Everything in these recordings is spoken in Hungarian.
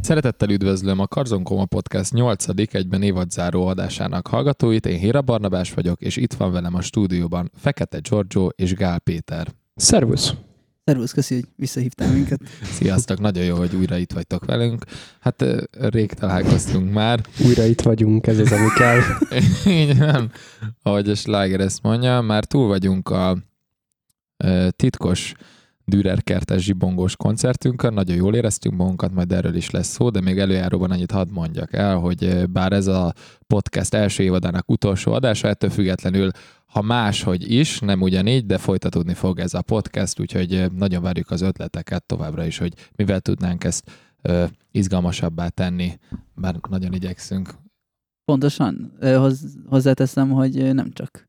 Szeretettel üdvözlöm a Karzonkoma Podcast 8. egyben évadzáró adásának hallgatóit. Én Héra Barnabás vagyok, és itt van velem a stúdióban Fekete Giorgio és Gál Péter. Szervusz! Szervusz, köszi, hogy visszahívtál minket. Sziasztok, nagyon jó, hogy újra itt vagytok velünk. Hát rég találkoztunk már. Újra itt vagyunk, ez az, ami kell. Így van, ahogy a Sláger ezt mondja, már túl vagyunk a titkos Dürer kertes zsibongós koncertünkön, nagyon jól éreztünk magunkat, majd erről is lesz szó, de még előjáróban annyit hadd mondjak el, hogy bár ez a podcast első évadának utolsó adása, ettől függetlenül ha máshogy is, nem ugyanígy, de folytatódni fog ez a podcast, úgyhogy nagyon várjuk az ötleteket továbbra is, hogy mivel tudnánk ezt ö, izgalmasabbá tenni, bár nagyon igyekszünk. Pontosan. Hozzáteszem, hogy nem csak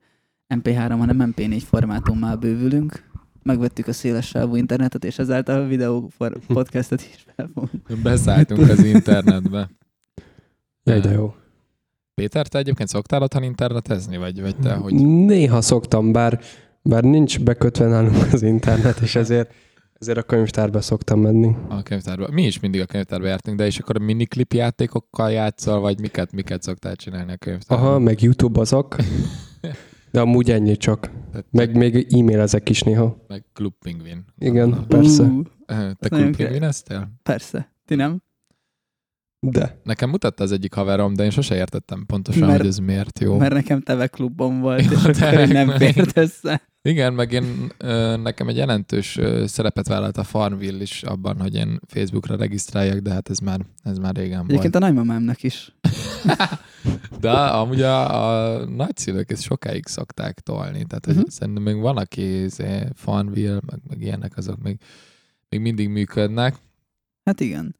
MP3, hanem MP4 formátummal bővülünk. Megvettük a széles sávú internetet, és ezáltal a videó podcastet is felfogunk. Beszálltunk az internetbe. Jaj, de jó. Péter, te egyébként szoktál otthon internetezni, vagy, vagy te, hogy Néha szoktam, bár, bár nincs bekötve nálunk az internet, és ezért, ezért a könyvtárba szoktam menni. a könyvtárba? Mi is mindig a könyvtárba jártunk, de és akkor a miniklip játékokkal játszol, vagy miket, miket szoktál csinálni a könyvtárban? Aha, meg YouTube azok, de amúgy ennyi csak. Tehát Meg még e-mailezek is néha. meg Club Penguin. Igen, persze. Ú, Te. Penguineztél? persze. Ti nem? De. Nekem mutatta az egyik haverom, de én sose értettem pontosan, Mert- hogy ez miért jó. Mert nekem teve klubom volt, Jó, és akkor nem fért össze. Igen, meg én, nekem egy jelentős szerepet vállalt a Farmville is abban, hogy én Facebookra regisztráljak, de hát ez már, ez már régen volt. Egyébként a nagymamámnak is. De amúgy a, a nagyszülők ezt sokáig szokták tolni, tehát hogy Mhm. szerintem még van, aki izé, Farmville, meg, meg ilyenek, azok még, még mindig működnek. Hát igen.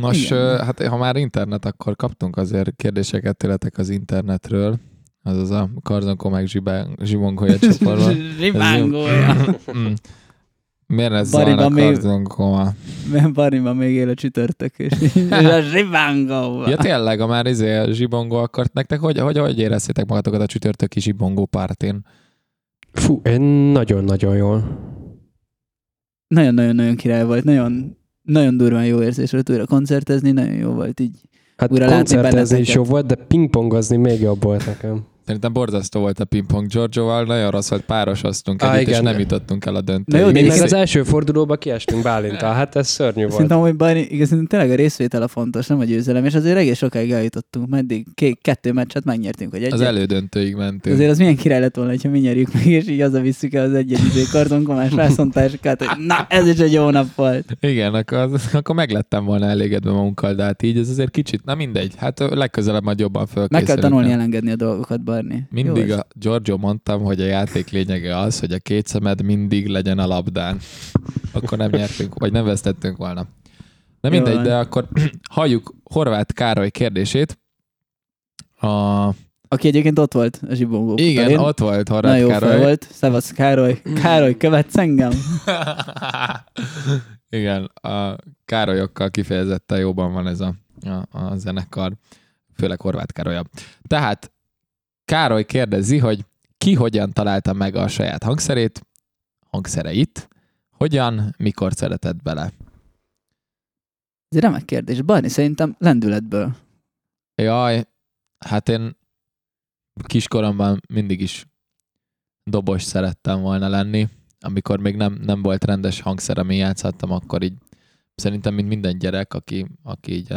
Nos, Igen. hát ha már internet, akkor kaptunk azért kérdéseket tőletek az internetről, azaz a Karzonkó meg Zsibongója csoportban. Zsivángolja. Mm. Miért ez zalnak még- Karzonkóma? Mert Bariban még él a csütörtök, és a zsivángolva. Ja tényleg, a már izé a zsibongó akart nektek, hogy, hogy, hogy éreztétek magatokat a csütörtöki zsibongó pártén? Fú, én nagyon-nagyon jól. Nagyon-nagyon-nagyon király volt, nagyon, nagyon durván jó érzés volt újra koncertezni, nagyon jó volt így. Hát Újra koncertezni is jó volt, de pingpongozni még jobb volt nekem. Szerintem borzasztó volt a pingpong Giorgioval, nagyon rossz volt, párosoztunk Á, együtt, és nem jutottunk el a Na jó, döntőig. de meg igen. az első fordulóba kiestünk Bálintal, hát ez szörnyű volt. Szerintem, hogy Bari, igazán tényleg a részvétel a fontos, nem a győzelem, és azért egész sokáig eljutottunk, meddig ké- kettő meccset megnyertünk, hogy Az egyet. elődöntőig mentünk. Azért az milyen király lett volna, ha mi nyerjük meg, és így visszük el az egyet izé kartonkomás vászontáskát, hogy na, ez is egy jó nap volt. Igen, akkor, az, akkor meglettem volna elégedve magunkkal, de hát így ez azért kicsit, na mindegy, hát legközelebb majd jobban Meg fölkészülünk. kell tanulni elengedni a dolgokat, Barni. Mindig Jó a Giorgio mondtam, hogy a játék lényege az, hogy a két szemed mindig legyen a labdán. Akkor nem nyertünk, vagy nem vesztettünk volna. De Jó mindegy, van. de akkor halljuk Horváth Károly kérdését. A... Aki egyébként ott volt a zsibongó. Igen, terén. ott volt Horváth jó Károly. volt. Szevasz Károly. Károly, követsz engem? Igen, a Károlyokkal kifejezetten jóban van ez a, a, a zenekar, főleg Horváth Károlya. Tehát Károly kérdezi, hogy ki hogyan találta meg a saját hangszerét, hangszereit, hogyan, mikor szeretett bele. Ez egy remek kérdés. Barni, szerintem lendületből. Jaj, hát én kiskoromban mindig is dobos szerettem volna lenni. Amikor még nem, nem volt rendes hangszer, ami játszhattam, akkor így szerintem, mint minden gyerek, aki, aki így,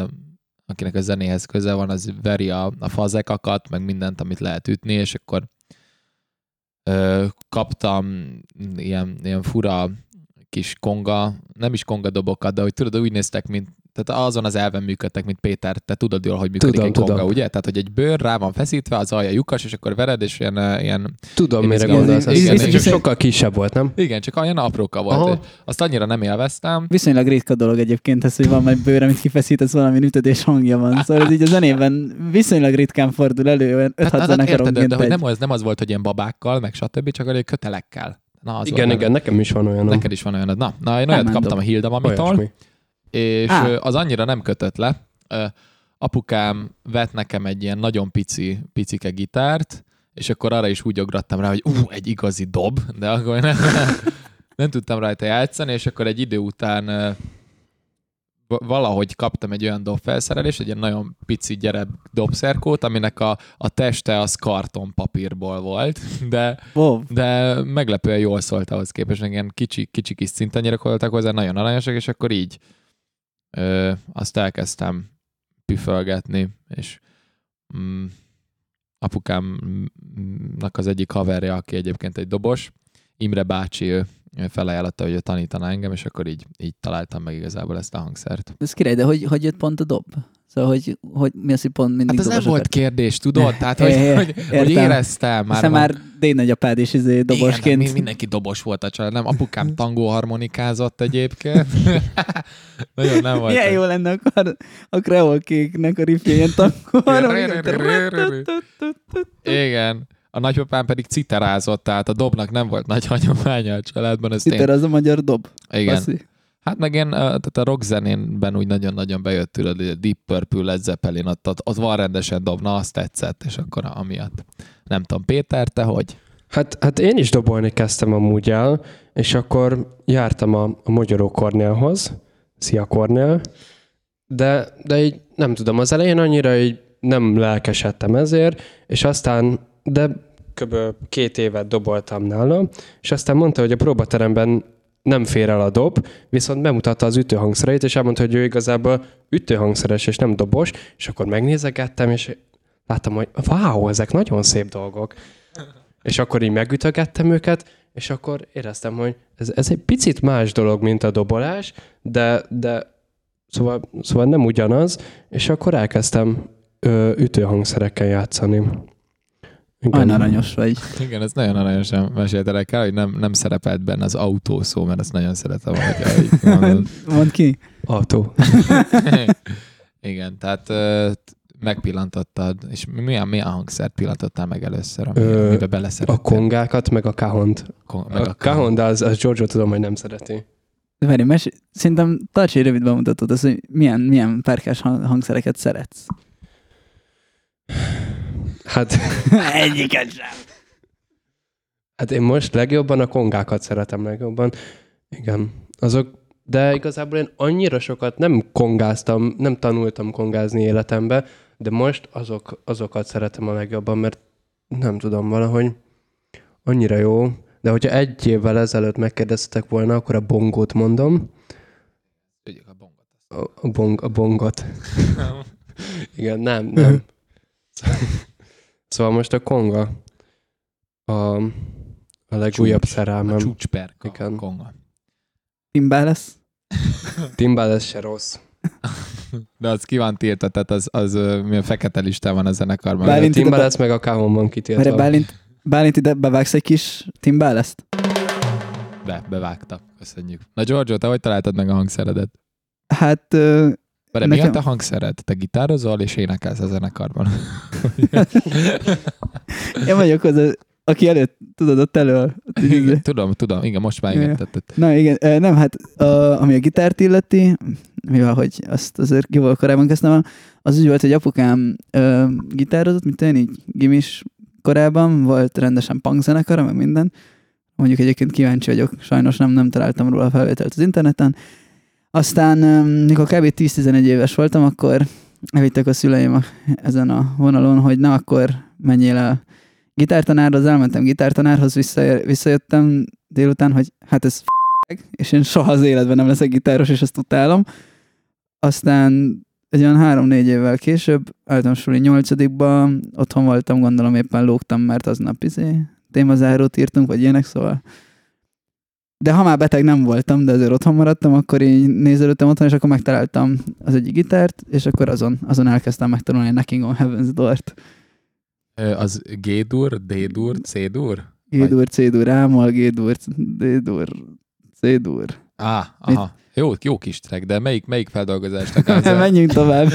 akinek a zenéhez köze van, az veri a, a fazekakat, meg mindent, amit lehet ütni, és akkor ö, kaptam ilyen, ilyen fura kis konga, nem is konga dobokat, de hogy tudod, úgy néztek, mint tehát azon az elven működtek, mint Péter, te tudod jól, hogy működik Tudom, egy konga, tudom. ugye? Tehát, hogy egy bőr rá van feszítve, az alja lyukas, és akkor vered, és ilyen, ö, ilyen Tudom, mire gondolsz. Igen, ez igen. csak sokkal kisebb volt, nem? igen, csak olyan apróka volt. Aha. Azt annyira nem élveztem. Viszonylag ritka dolog egyébként ez, hogy van majd bőr, amit kifeszítesz, valami ütöd és hangja van. Szóval ez így a zenében viszonylag ritkán fordul elő, olyan 5-6 Hát, hát, érted, de, hogy egy. nem az, nem az volt, hogy ilyen babákkal, meg stb., csak olyan kötelekkel. Na, az Igen, igen, nekem is van olyan. Neked is van olyanod. Na, na én olyat kaptam a Hilda mamitól. És Á. az annyira nem kötött le. Apukám vett nekem egy ilyen nagyon pici, picike gitárt, és akkor arra is úgy ugrattam rá, hogy ú, egy igazi dob, de akkor nem, nem tudtam rajta játszani, és akkor egy idő után valahogy kaptam egy olyan dobfelszerelést, egy ilyen nagyon pici gyerek dobszerkót, aminek a, a teste az kartonpapírból volt, de, Wow. de meglepően jól szólt ahhoz képest, ilyen kicsi, kicsi kis szintanyerek voltak hozzá, nagyon aranyosak, és akkor így ö, azt elkezdtem püfölgetni, és mm, apukámnak az egyik haverja, aki egyébként egy dobos, Imre bácsi, ő felajánlotta, hogy ő tanítaná engem, és akkor így, így találtam meg igazából ezt a hangszert. Ez király, de hogy, hogy jött pont a dob? Szóval, hogy, hogy mi az, hogy pont mindig Hát ez nem volt kérdés, tudod? Tehát, hogy, É, hogy, hogy értem. éreztem már. Hiszen már Dény nagyapád is izé dobosként. Igen, mi- mindenki dobos volt a család. Nem, apukám tangó harmonikázott egyébként. Nagyon nem volt. Milyen jó lenne akkor a kreolkéknek a riffje ilyen tankor. Igen. A nagypapám pedig citerázott, tehát a dobnak nem volt nagy hagyománya a családban. Ez tény... az a magyar dob. Igen. Baszi. Hát meg én, ö, tehát a rock zenénben úgy nagyon-nagyon bejött tőled, hogy a Deep Purple, Led Zeppelin, ott, ott, ott van rendesen dobna, azt tetszett, és akkor amiatt. Nem tudom, Péter, te hogy? Hát, hát én is dobolni kezdtem amúgy el, és akkor jártam a, a Magyaró Kornélhoz. Szia Kornél! De, de így nem tudom, az elején annyira így nem lelkesedtem ezért, és aztán, de kb. két évet doboltam nála, és aztán mondta, hogy a próbateremben nem fér el a dob, viszont bemutatta az ütőhangszereit, és elmondta, hogy ő igazából ütőhangszeres, és nem dobos, és akkor megnézegettem, és láttam, hogy wow, ezek nagyon szép dolgok. És akkor így megütögettem őket, és akkor éreztem, hogy ez, ez egy picit más dolog, mint a dobolás, de, de szóval, szóval nem ugyanaz, és akkor elkezdtem ö, ütőhangszerekkel játszani. Olyan aranyos vagy. Igen, ez nagyon aranyosan meséltelek el, hogy nem, nem szerepelt benne az autó szó, mert ezt nagyon szeretem, hogy így mondod. Mondd ki. Autó. Igen, tehát megpillantottad, és milyen, milyen hangszert pillantottál meg először, ami, Ö, amiben A beleszerettél? kongákat, meg a kahont. Kon- Meg a kahon, de az, az Giorgio tudom, hogy nem szereti. De várj, mes... szerintem tarts egy rövid bemutatót, az, hogy milyen, milyen párkás hang- hangszereket szeretsz. Hát, Egyiket sem. hát én most legjobban a kongákat szeretem legjobban. Igen. Azok, de igazából én annyira sokat nem kongáztam, nem tanultam kongázni életembe, de most azok, azokat szeretem a legjobban, mert nem tudom, valahogy annyira jó. De hogyha egy évvel ezelőtt megkérdeztetek volna, akkor a bongót mondom. Tudjuk a bongot. A, a, bong, a bongot. Igen, nem, nem. Szóval most a konga a, a legújabb Csúcs. A szerelmem. csúcsperka. Igen. Konga. Timbál lesz? Timbal ez se rossz. De az ki van tiltva, tehát az, az milyen fekete listán van a zenekarban. Bálint- Bálint ide Timbal be- meg a kámon van kitiltva. Bálint, Bálint ide bevágsz egy kis timbál ezt? Be, bevágta. Köszönjük. Na Giorgio, te hogy találtad meg a hangszeredet? Hát ö, Várj, mi a Nekem- te hangszered? Te gitározol és énekelsz a zenekarban. én vagyok az, a- aki előtt, tudod, ott elő. ott így- Igen, tudom, tudom, igen, most már igen. Igen. Na igen, nem, hát a, ami a gitárt illeti, mivel hogy azt azért jóval korábban kezdtem el, az úgy volt, hogy apukám ö, gitározott, mint én így gimis korában, volt rendesen punk zenekara, meg minden. Mondjuk egyébként kíváncsi vagyok, sajnos nem, nem találtam róla felvételt az interneten. Aztán, mikor kb. 10-11 éves voltam, akkor elvittek a szüleim a, ezen a vonalon, hogy na akkor menjél el gitártanárhoz, elmentem gitártanárhoz, vissza, visszajöttem délután, hogy hát ez f***, és én soha az életben nem leszek gitáros, és ezt utálom. Aztán egy olyan három-négy évvel később, általános suli nyolcadikban, otthon voltam, gondolom éppen lógtam, mert aznap izé, témazárót írtunk, vagy ilyenek, szóval. De ha már beteg nem voltam, de azért otthon maradtam, akkor én nézelődtem otthon, és akkor megtaláltam az egyik gitárt, és akkor azon, azon elkezdtem megtanulni a Knocking on Heaven's Door-t. Ö, az G-dur, D-dur, C-dur? G-dur, C-dur, A-mal, G-dur, D-dur, C-dur. Á, aha. Jó, jó kis track, de melyik, melyik feldolgozást akarsz? Menjünk tovább.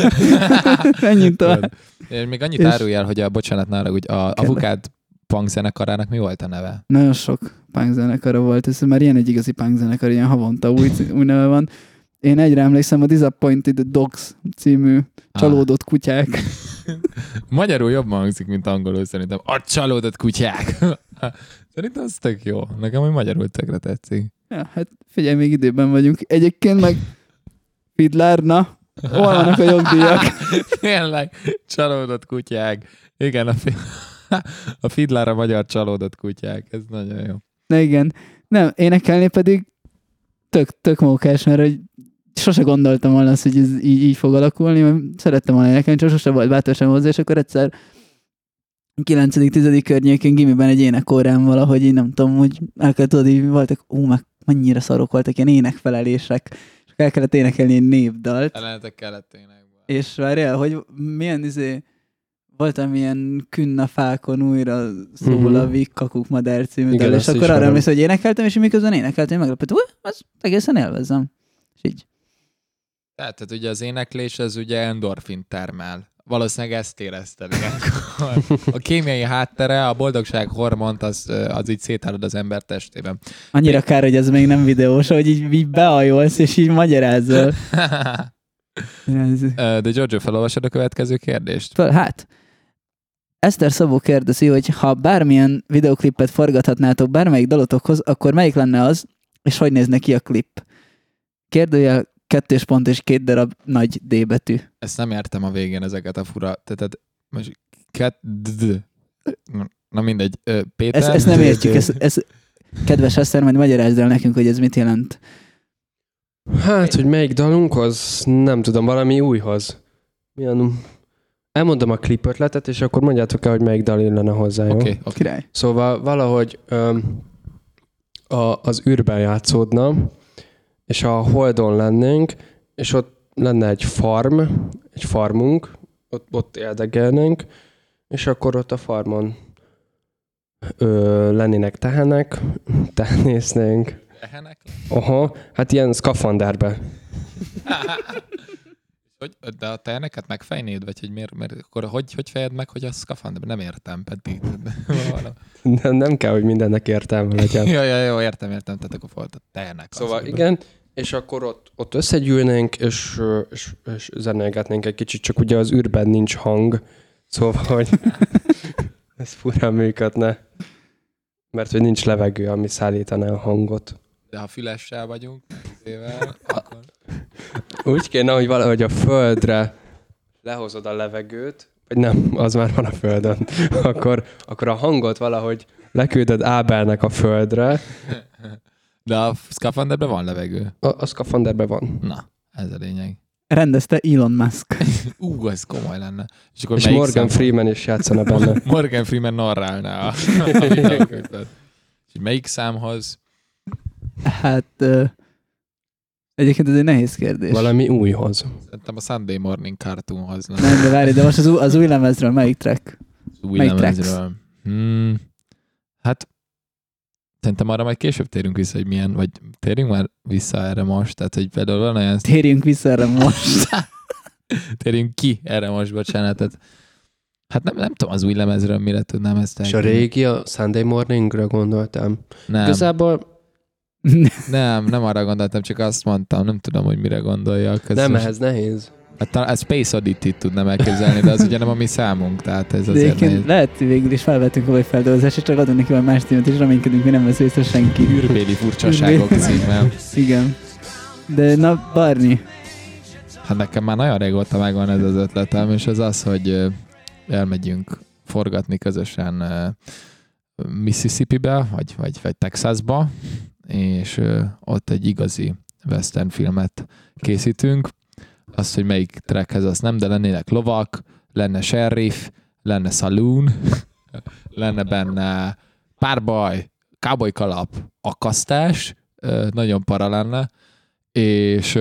Menjünk tovább. Én még annyit És- árulj el, hogy a, bocsánat, nára, hogy a avukád punk zenekarának mi volt a neve? Nagyon sok punk zenekara volt, ez már ilyen egy igazi punk zenekar, ilyen havonta új, új neve van. Én egyre emlékszem, a Disappointed Dogs című csalódott kutyák. Magyarul jobban hangzik, mint angolul szerintem. A csalódott kutyák. szerintem az tök jó. Nekem, hogy magyarul tökre tetszik. Ja, hát figyelj, még időben vagyunk. Egyébként meg Fidlár, na, hol vannak a jogdíjak? Tényleg, csalódott kutyák. Igen, a, fi- a Fidlár a magyar csalódott kutyák. Ez nagyon jó. Na igen. Nem, énekelni pedig tök, tök mókás, mert hogy sose gondoltam volna azt, hogy ez így, így fog alakulni, mert szerettem volna énekelni, csak sose volt bátorság hozzá, és akkor egyszer 9.-10. környékén gimiben egy énekórán valahogy így nem tudom, hogy el kell tudni, így voltak, ú, meg mennyire szarok voltak ilyen énekfelelések, és el kellett énekelni egy népdalt, Elenetek kellettének. és várjál, hogy milyen izé, voltam ilyen künna fákon újra szól Mhm. a Vik Kakuk Madár című Igen, dal, és akkor arra emlékszem, hogy énekeltem, és miközben énekeltem, meglepett, hogy ez egészen élvezem. És így. Tehát, tehát ugye az éneklés az ugye endorfin termel. Valószínűleg ezt érezted ilyenkor. A kémiai háttere, a boldogság hormont, az, az így szétállod az ember testében. Annyira kár, hogy ez még nem videós, hogy így, így beajolsz, és így magyarázol. De Giorgio, felolvasod a következő kérdést? Föl, hát, Eszter Szabó kérdezi, hogy ha bármilyen videoklipet forgathatnátok bármelyik dalotokhoz, akkor melyik lenne az, és hogy nézne ki a klip? Kérdőjel kettős pont és két darab nagy D betű. Ezt nem értem a végén ezeket a fura... Tehát most ket... d- d- Na mindegy. Péter? Ezt, ezt nem értjük. Ez, ez, kedves Eszter, majd magyarázd el nekünk, hogy ez mit jelent. Hát, hogy melyik dalunkhoz? Nem tudom, valami újhoz. Milyen... Elmondom a klip ötletet, és akkor mondjátok el, hogy melyik dal illene hozzá, jó? Oké, okay, okay. Király. Szóval valahogy öm, a, az űrben játszódna, és a Holdon lennénk, és ott lenne egy farm, egy farmunk, ott, ott érdekelnénk, és akkor ott a farmon ö, lennének tehenek, tehenésznénk. Tehenek? Aha, hát ilyen szkafanderbe. Hogy, de a teheneket megfejnéd? Vagy hogy miért, mert akkor hogy, hogy fejed meg, hogy a szkafanderben? Nem értem, pedig. Nem, nem kell, hogy mindennek értelme legyen. ja, ja, jó, értem, értem, tehát akkor volt a tehenek. Szóval az, igen, és akkor ott, ott összegyűlnénk, és, és, és zenélgetnénk egy kicsit, csak ugye az űrben nincs hang, szóval, hogy ez furán működne. Mert hogy nincs levegő, ami szállítaná a hangot. De ha fülessel vagyunk, ével, akkor... Úgy kéne, hogy valahogy a földre lehozod a levegőt, vagy nem, az már van a földön, akkor, akkor a hangot valahogy leküldöd Ábelnek a földre, De a szkafanderben van levegő. a, a szkafanderben van. Na, ez a lényeg. Rendezte Elon Musk. Ú, ez komoly lenne. És, akkor És Morgan szám- Freeman is játszana benne. Morgan Freeman narrálná a, a. És melyik számhoz? Hát ö, egyébként ez egy nehéz kérdés. Valami újhoz. Szerintem a Sunday Morning Cartoonhoz. Nem? Nem, de várj, de most az, új- az új lemezről melyik track? Az új Melyik lemezről. Hmm, hát szerintem arra majd később térünk vissza, hogy milyen, vagy térjünk már vissza erre most, tehát hogy például van olyan, Térjünk vissza erre most. térjünk ki erre most, bocsánat, tehát Hát nem, nem tudom az új lemezről mire tudnám ezt És a régi, a Sunday Morningra gondoltam. Nem, Igazából nem, nem arra gondoltam, csak azt mondtam, nem tudom, hogy mire gondoljak. Ez nem, ehhez nehéz. Hát a Space Oddity-t tudnám elképzelni, de az ugye nem a mi számunk, tehát ez De azért egyébként nehéz. lehet, hogy végül is felvettünk komoly feldolgozást, és csak adunk neki valami más címet, és reménykedünk, hogy nem vesz észre senki. űrbéli furcsaságok címmel. Igen. De na, Barni, Hát nekem már nagyon régóta megvan ez az ötletem, és az az, hogy elmegyünk forgatni közösen Mississippi-be, vagy, vagy, vagy Texasba, és ott egy igazi western filmet készítünk. Azt, hogy melyik trackhez, azt nem, de lennének lovak, lenne sheriff, lenne saloon, lenne benne párbaj, cowboy kalap, akasztás, nagyon para lenne, és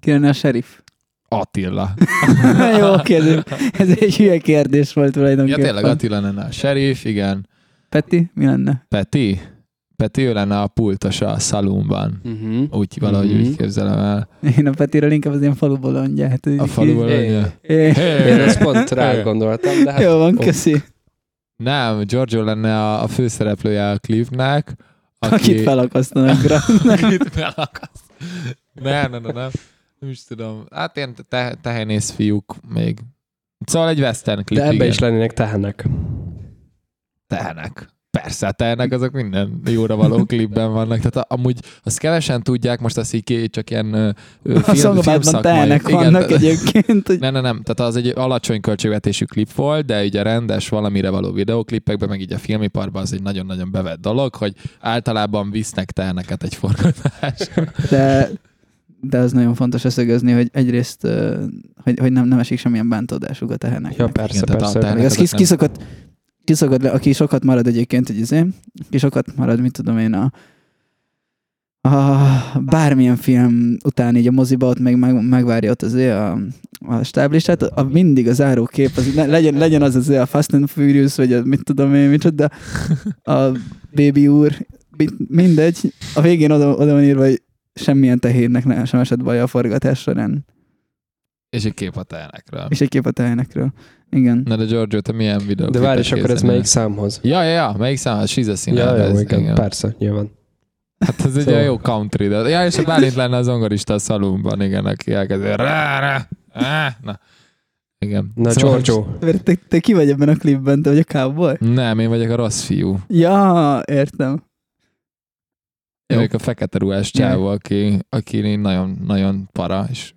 ki lenne a sheriff? Attila. Jó kérdés. Ez egy hülye kérdés volt Ja, tulajdonképpen. tényleg Attila lenne a sheriff, igen. Peti, mi lenne? Peti? Peti ő lenne a pultos a szalumban. Uh-huh. Úgy valahogy Mhm. úgy képzelem el. Én a Petiről inkább az ilyen falu bolondját. A faluban Hé. lenne. É. Én ezt pont rá gondoltam, de hát... Jó van, köszi. Nem, Giorgio lenne a, a főszereplője a klipnek. Aki, Akit felakasztanak rá. Akit felakaszt. Nem, nem, nem, nem. Nem is tudom. Hát ilyen te, tehenész fiúk még. Szóval egy western klip, De ebbe igen. is lennének tehenek. Tehenek. Persze, hát ennek azok minden jóra való klipben vannak. Tehát a- amúgy azt kevesen tudják, most azt így csak ilyen ö, A film, Igen, vannak tehát- egyébként. Hogy... Nem, nem, nem. Tehát az egy alacsony költségvetésű klip volt, de így a rendes valamire való videoklipekben, meg így a filmiparban az egy nagyon-nagyon bevett dolog, hogy általában visznek teheneket egy forgatás. De, de az nagyon fontos összegezni, hogy egyrészt, hogy, hogy nem, nem esik semmilyen bántódásuk a tehenek. Ja, persze, Igen, tehát persze. Meg ez kis, kiszokott, kiszokott le, aki sokat marad egyébként, hogy izé, aki sokat marad, mit tudom én, a, a bármilyen film után így a moziba ott meg, meg megvárja ott azért a, a stáblistát, a, mindig a zárókép, az, ne, legyen, legyen az azért a Fast and Furious, vagy a, mit tudom én, micsoda, a Baby úr, mit- mindegy, a végén oda, oda van írva, hogy semmilyen tehérnek nem sem esett baj a forgatás során. És egy kép a tehenekről. És egy kép a tehenekről. Igen. Na de Giorgio, te milyen videó? De várj, és akkor ez melyik számhoz? Ja, ja, ja, melyik szám? A She's a. Ja, jó, ez, igen, persze, nyilván. Hát ez egy Szóval- jó country, de... Ja, és a Bálint lenne az zongorista a szalumban, igen, aki elkezdi. Rá, rá, rá, na. Igen. Na, Szóval- Giorgio, Te, te ki vagy ebben a klipben? Te vagy a cowboy? Nem, én vagyok a rossz fiú. Ja, értem. Én vagyok a fekete ruhás csávó, aki, aki nagyon, nagyon para, és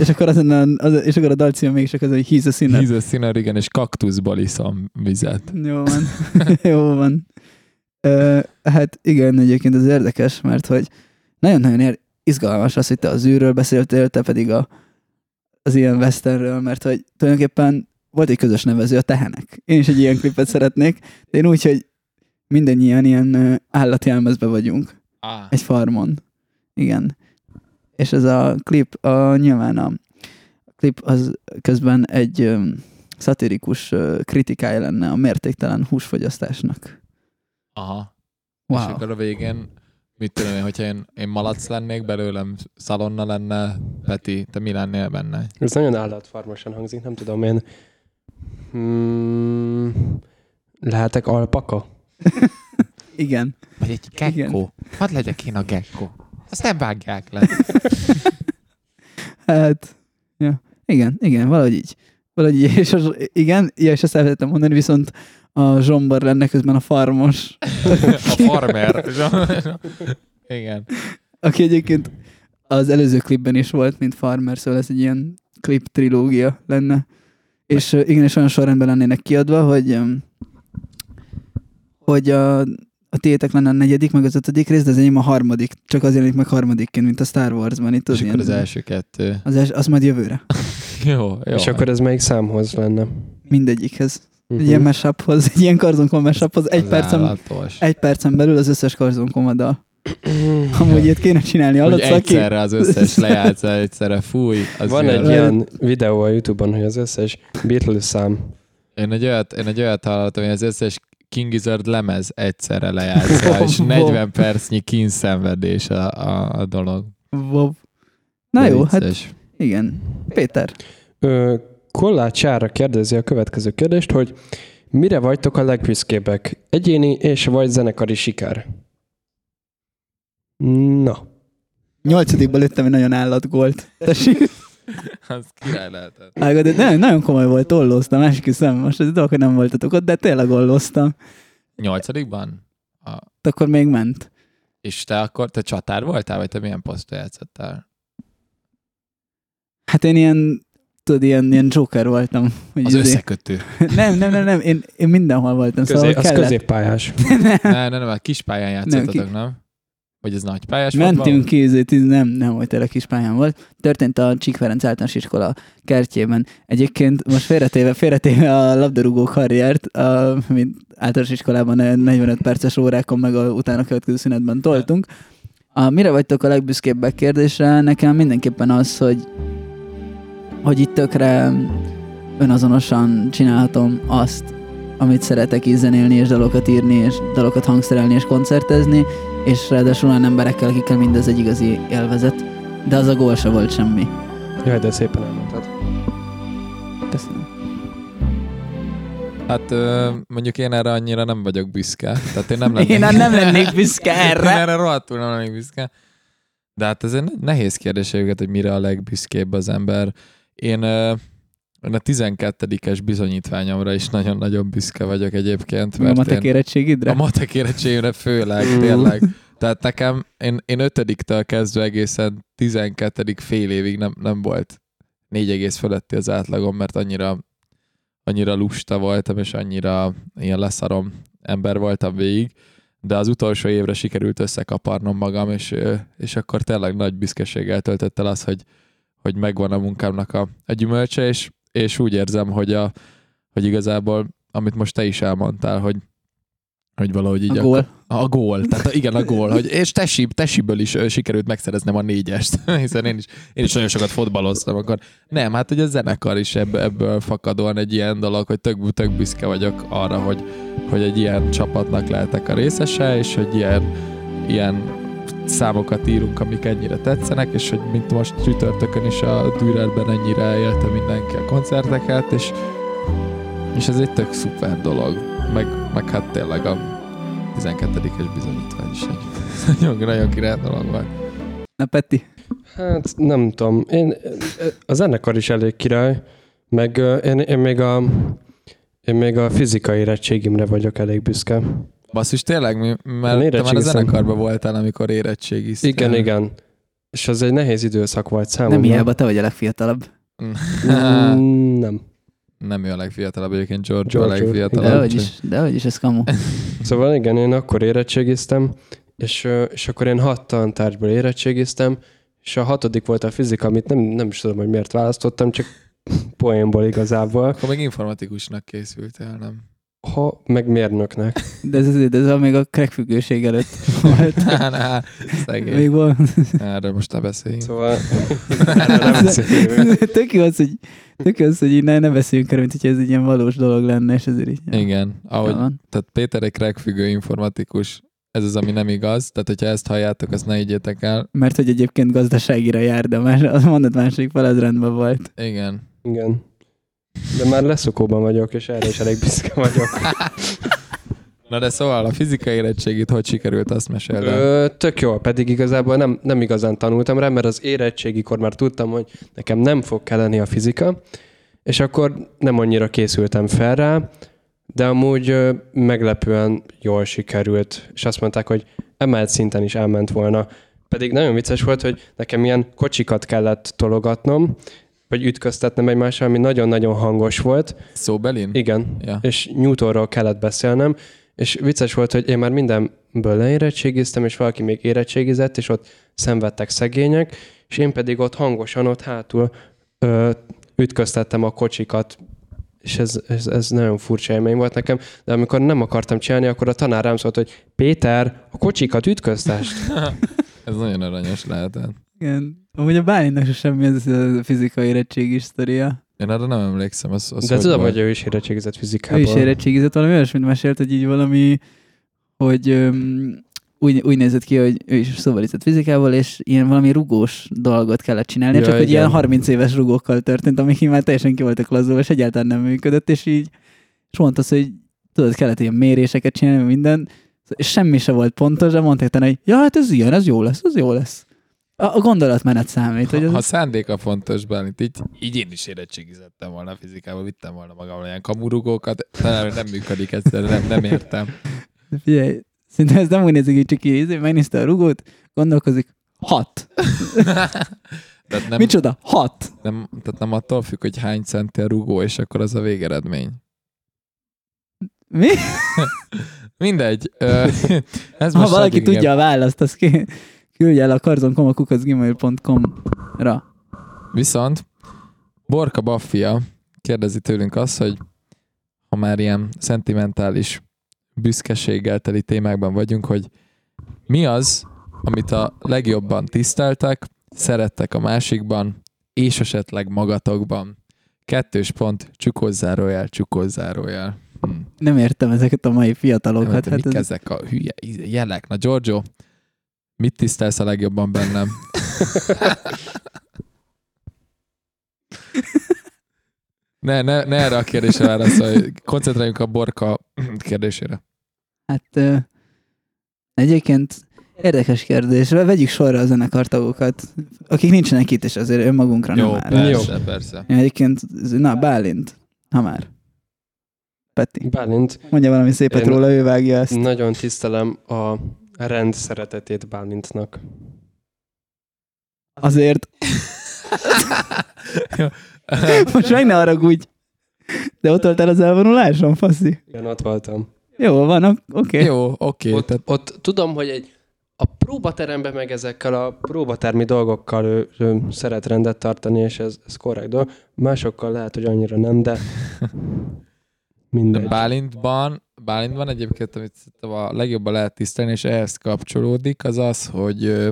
És akkor, azon a, az, és akkor a dalcím mégis csak az, hogy he's a sinner. híz a színer, igen, és kaktuszból iszom vizet. Jó van. Jó van. Ö, hát igen, egyébként ez érdekes, mert hogy nagyon-nagyon ér- izgalmas az, hogy te az űrről beszéltél, te pedig a, az ilyen westernről, mert hogy tulajdonképpen volt egy közös nevező, a tehenek. Én is egy ilyen klipet szeretnék, de én úgy, hogy mindannyian ilyen ö, állatjelmezbe vagyunk. Ah. Egy farmon. Igen. És ez a klip, a, nyilván a, a klip az közben egy um, szatirikus ö, kritikája lenne a mértéktelen húsfogyasztásnak. Aha. És Wow. akkor a végén, mit tudom én, hogyha én, én malac lennék belőlem, szalonna lenne, Peti, te mi lennél benne? ez nagyon állatfarmosan hangzik, nem tudom én. Hmm, lehetek alpaka? Igen. Vagy egy gecko. Hadd legyek én a gecko. Azt nem vágják le. Hát, ja. Igen, igen, valahogy így. Valahogy így. És az, igen, ja, és ezt el lehetett mondani, viszont a zsombar lenne közben a farmos, A farmer. Igen. aki egyébként az előző klipben is volt, mint farmer, szóval ez egy ilyen klip trilógia lenne. És igen, és olyan sorrendben lennének kiadva, hogy hogy a, a tiétek lenne a negyedik, meg az ötödik rész, de az enyém a harmadik. Csak az jelenik meg harmadikként, mint a Star Wars-ban. Itt az, És akkor az első kettő. az, els, az majd jövőre. Jó, jó. És akkor ez melyik számhoz lenne? Mindegyikhez. Egy Mhm. ilyen mashuphoz, egy ilyen karzonkon mashuphoz, egy Az percen, állatos. egy percen belül az összes karzonkon Amúgy ilyet kéne csinálni, Hogy hallod, Szaki? egyszerre az összes lejátsza, egyszerre fúj. Az Van jön. egy ilyen videó a Youtube-on, hogy az összes Beatles szám. Én egy olyat, én egy olyat hallottam, hogy az összes King Gizzard lemez egyszerre lejátsza, és Wow. 40 percnyi kínszenvedés a, a, a dolog. Wow. Na De jó, hát vicces. igen. Péter. Ö, Kollácsára kérdezi a következő kérdést, hogy mire vagytok a legbüszkébbek? Egyéni és vagy zenekari siker? Na, Nyolcadikban lőttem egy nagyon állatgólt. Tessék. Az király lehetett. Ága, de nagyon, nagyon komoly volt, ollóztam, esküszöm. Most ez dolog, hogy nem voltatok ott, de tényleg ollóztam. Nyolcadikban? A, De akkor még ment. és te akkor, te csatár voltál, vagy te milyen posztra játszottál? Hát én ilyen, tudod, ilyen, ilyen joker voltam. Hogy Az izé- összekötő. Nem, nem, nem, nem, én, én mindenhol voltam, közé, szóval az kellett. középpályás. ne, ne, nem, a kispályán játszottatok, nem? Vagy ez nagy pályás volt Mentünk izé, tíz- nem, nem volt tényleg kis pályán volt. Történt a Csík Ferenc általános iskola kertjében. Egyébként most félretéve, félretéve a labdarúgó karriert, a, mint általános iskolában 45 perces órákon, meg a utána következő szünetben toltunk. A, mire vagytok a legbüszkébbek kérdésre? Nekem mindenképpen az, hogy hogy itt tökre önazonosan csinálhatom azt, amit szeretek így zenélni, és dalokat írni, és dalokat hangszerelni, és koncertezni, és ráadásul olyan emberekkel, akikkel mindez egy igazi élvezet. De az a gól se volt semmi. Jaj, de szépen elmondtad. Köszönöm. Hát mondjuk én erre annyira nem vagyok büszke. Tehát én nem lennék, Én nem lennék büszke Én erre. erre rohadtul nem lennék büszke. De hát ez egy nehéz kérdés hogy mire a legbüszkébb az ember. Én a 12-es bizonyítványomra is nagyon-nagyon büszke vagyok egyébként. A Mert matek én, érettségidre? a matek érettségimre főleg, tényleg. Tehát nekem, én, én ötödiktől kezdve egészen 12. fél évig nem, nem volt 4 fölötti az átlagom, mert annyira, annyira lusta voltam, és annyira ilyen leszarom ember voltam végig, de az utolsó évre sikerült összekaparnom magam, és, és akkor tényleg nagy büszkeséggel töltött el az, hogy, hogy megvan a munkámnak a, a gyümölcse, és, és úgy érzem, hogy, a, hogy igazából, amit most te is elmondtál, hogy, hogy valahogy így A gól. a gól, tehát a, igen, a gól, hogy, és tesi, tesiből is sikerült megszereznem a négyest, hiszen én is, én is nagyon sokat fotbaloztam, akkor nem, hát hogy a zenekar is ebből, ebből fakadóan egy ilyen dolog, hogy tök, tök büszke vagyok arra, hogy, hogy egy ilyen csapatnak lehetek a részese, és hogy ilyen, ilyen számokat írunk, amik ennyire tetszenek, és hogy mint most csütörtökön is a Dürerben ennyire élte mindenki a koncerteket, és, és ez egy tök szuper dolog. Meg, meg hát tényleg a 12-es bizonyítvány is egy nagyon, nagyon király dolog volt. Na Peti, Hát nem tudom. Én, a zenekar is elég király, meg én, én, még a, én még a fizikai érettségimre vagyok elég büszke. Basszus, tényleg, mi, mert te már a zenekarban voltál, amikor érettségiztél. Igen, igen. És az egy nehéz időszak volt számomra. nem hiába te vagy a legfiatalabb. Mm, nem. Nem ő a legfiatalabb, egyébként George, a George, legfiatalabb. De hogy is, de hogy is, ez kamu. Szóval igen, én akkor érettségiztem, és, és akkor én hat tantárgyból érettségiztem, és a hatodik volt a fizika, amit nem, nem is tudom, hogy miért választottam, csak poénból igazából. Akkor még informatikusnak készültél, nem? Ha, meg mérnöknek. De ez, ez, ez még a crackfüggőség előtt volt. Há, há, szegény. még volt. Erről most ne beszéljünk. Szóval erről nem beszélünk. tök jó az, hogy, tök jó az, hogy így ne, ne beszéljünk erről, mint hogyha ez egy ilyen valós dolog lenne, és ezért így. Igen, ahogy, van. tehát Péter egy crackfüggő informatikus, ez az, ami nem igaz, tehát hogyha ezt halljátok, azt ne higgyétek el. Mert hogy egyébként gazdaságira jár, de más, az mondat második fel, az rendben volt. Igen. Igen. De már leszokóban vagyok, és erre is elég büszke vagyok. Na de szóval a fizikai érettségit hogy sikerült, azt meséld el. Ö, tök jó, pedig igazából nem, nem igazán tanultam rá, mert az érettségikor már tudtam, hogy nekem nem fog kelleni a fizika, és akkor nem annyira készültem fel rá, de amúgy ö, meglepően jól sikerült, és azt mondták, hogy emelt szinten is elment volna. Pedig nagyon vicces volt, hogy nekem ilyen kocsikat kellett tologatnom, vagy ütköztetnem egymással, ami nagyon-nagyon hangos volt. Szóbelin? Igen, Ja. és Newtonról kellett beszélnem, és vicces volt, hogy én már mindenből leérettségiztem, és valaki még érettségizett, és ott szenvedtek szegények, és én pedig ott hangosan ott hátul ö, ütköztettem a kocsikat, és ez, ez, ez nagyon furcsa élmény volt nekem, de amikor nem akartam csinálni, akkor a tanár rám szólt, hogy Péter, a kocsikat ütköztest. Ez nagyon aranyos lehetett. Igen. Amúgy a Bálintnak se semmi ez a fizikai érettségi sztoria. Én arra nem emlékszem. Az, az De tudom, volt? hogy ő is érettségizett Ő fizikából. is érettségizett valami olyasmit mesélt, hogy így valami, hogy öm, úgy, úgy nézett ki, hogy ő is szóvalított fizikából, és ilyen valami rugós dolgot kellett csinálni, Ja, csak hogy igen. ilyen 30 éves rugókkal történt, amik már teljesen ki voltak lazulva, és egyáltalán nem működött, és így, és mondta azt, hogy tudod, kellett ilyen méréseket csinálni, minden, és semmi se volt pontos, de mondták hogy ja, hát ez ilyen, ez jó lesz, ez jó lesz. A, a gondolatmenet számít, hogy Ha, ez, ha szándéka fontos bennit, így, így én is érettségizettem volna a fizikába, vittem volna magammal ilyen kamurugókat, talán nem működik egyszerűen, nem, nem értem. Figyelj, szerintem ez nem úgy nézik, hogy csak így megnézte a rugót, gondolkozik, hat. Tehát nem, Micsoda? Hat. nem, tehát nem attól függ, hogy hány centi a rugó, és akkor az a végeredmény. Mi? Mindegy. Ö, ez Ha valaki tudja a választ, az ki, küldje el a karzonkomakukacgmail.com-ra. Viszont Borka Baffia kérdezi tőlünk azt, hogy ha már ilyen szentimentális büszkeséggel teli témákban vagyunk, hogy mi az, amit a legjobban tiszteltek, szerettek a másikban, és esetleg magatokban. Kettős pont, csukózárójel, csukózárójel. Hm. Nem értem ezeket a mai fiatalokat. Hát, Hát mik ez, ezek a hülye jelek? Na Giorgio, mit tisztelsz a legjobban bennem? ne, ne, ne erre a kérdésre válaszolj. Koncentráljunk a borka kérdésére. hát ö, egyébként Érdekes kérdés. Vegyük sorra a zenekartagokat, akik nincsenek itt, és azért önmagunkra Jó, nem áll. persze, persze. Ja, Egyébként, na, Bálint, ha már. Peti, Bálint, mondja valami szépet Én- róla, ő vágja ezt. nagyon tisztelem a rend szeretetét Bálintnak. Azért. Most meg ne haragudj. De ott voltál az elvonuláson, faszi? Igen, ott voltam. Jó, van, ok- oké. Okay. Jó, oké. Ott, tehát ott tudom, hogy egy a próbateremben meg ezekkel a próbatermi dolgokkal ő, ő szeret rendet tartani, és ez, ez korrekt dolog. Másokkal lehet, hogy annyira nem, de De mindegy. Bálintban, Bálintban egyébként, amit szerintem a legjobban lehet tisztelni, és ehhez kapcsolódik, az az, hogy,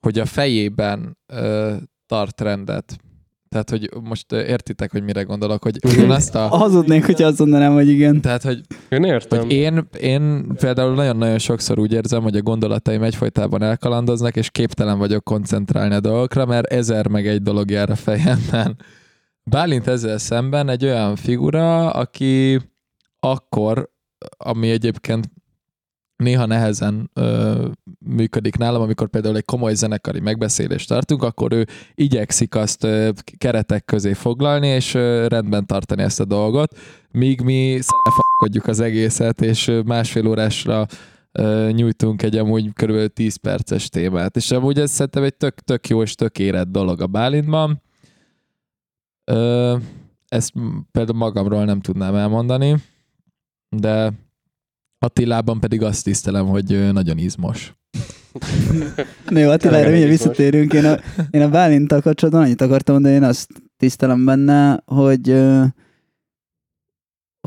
hogy a fejében tart rendet. Tehát, hogy most értitek, hogy mire gondolok, hogy én azt a... Hazudnék, hogyha azt mondanám, hogy igen. Tehát, hogy, Én értem. hogy én, én például nagyon-nagyon sokszor úgy érzem, hogy a gondolataim egyfolytában elkalandoznak, és képtelen vagyok koncentrálni a dolgokra, mert ezer meg egy dolog jár a fejemben. Bálint ezzel szemben egy olyan figura, aki akkor, ami egyébként néha nehezen ö, működik nálam, amikor például egy komoly zenekari megbeszélést tartunk, akkor ő igyekszik azt ö, keretek közé foglalni, és ö, rendben tartani ezt a dolgot, míg mi szefakkodjuk az egészet, és másfél órásra ö, nyújtunk egy amúgy kb. 10 perces témát. És amúgy ez szerintem egy tök, tök jó és tök érett dolog a Bálintban. Ö, ezt például magamról nem tudnám elmondani, de Attilában pedig azt tisztelem, hogy nagyon izmos. Na jó, Attila, erre Elég mindjárt visszatérünk. Én a, én a Bálinttal kapcsolatban annyit akartam mondani, én azt tisztelem benne, hogy,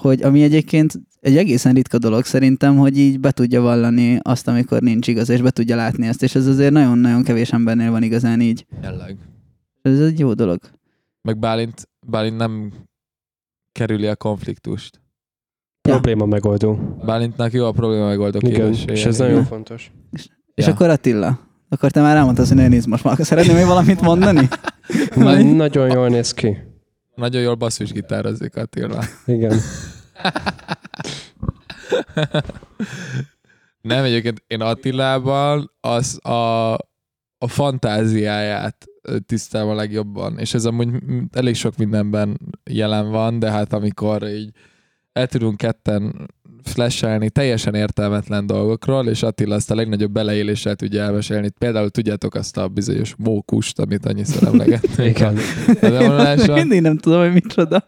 hogy ami egyébként egy egészen ritka dolog szerintem, hogy így be tudja vallani azt, amikor nincs igaz, és be tudja látni ezt, és ez azért nagyon-nagyon kevés embernél van igazán így. Jelleg. Ez egy jó dolog. Meg Bálint, Bálint nem kerüli a konfliktust. Probléma megoldó. Bálintnak jó a probléma megoldó Igen, és ez nagyon fontos. És Ja. akkor Attila, akkor te már elmondtad, hogy nagyon izmos. Már szeretném még valamit mondani? Na, nagyon jól néz ki. Nagyon jól basszusgitározik Attila. Igen. Nem, egyébként én Attilában az a, a fantáziáját a legjobban, és ez amúgy elég sok mindenben jelen van, de hát amikor így el tudunk ketten flashelni teljesen értelmetlen dolgokról, és Attila azt a legnagyobb beleéléssel tudja elmesélni. Például tudjátok azt a bizonyos mókust, amit annyiszor emlegettünk. Igen. A levonuláson. Mindig nem tudom, hogy micsoda.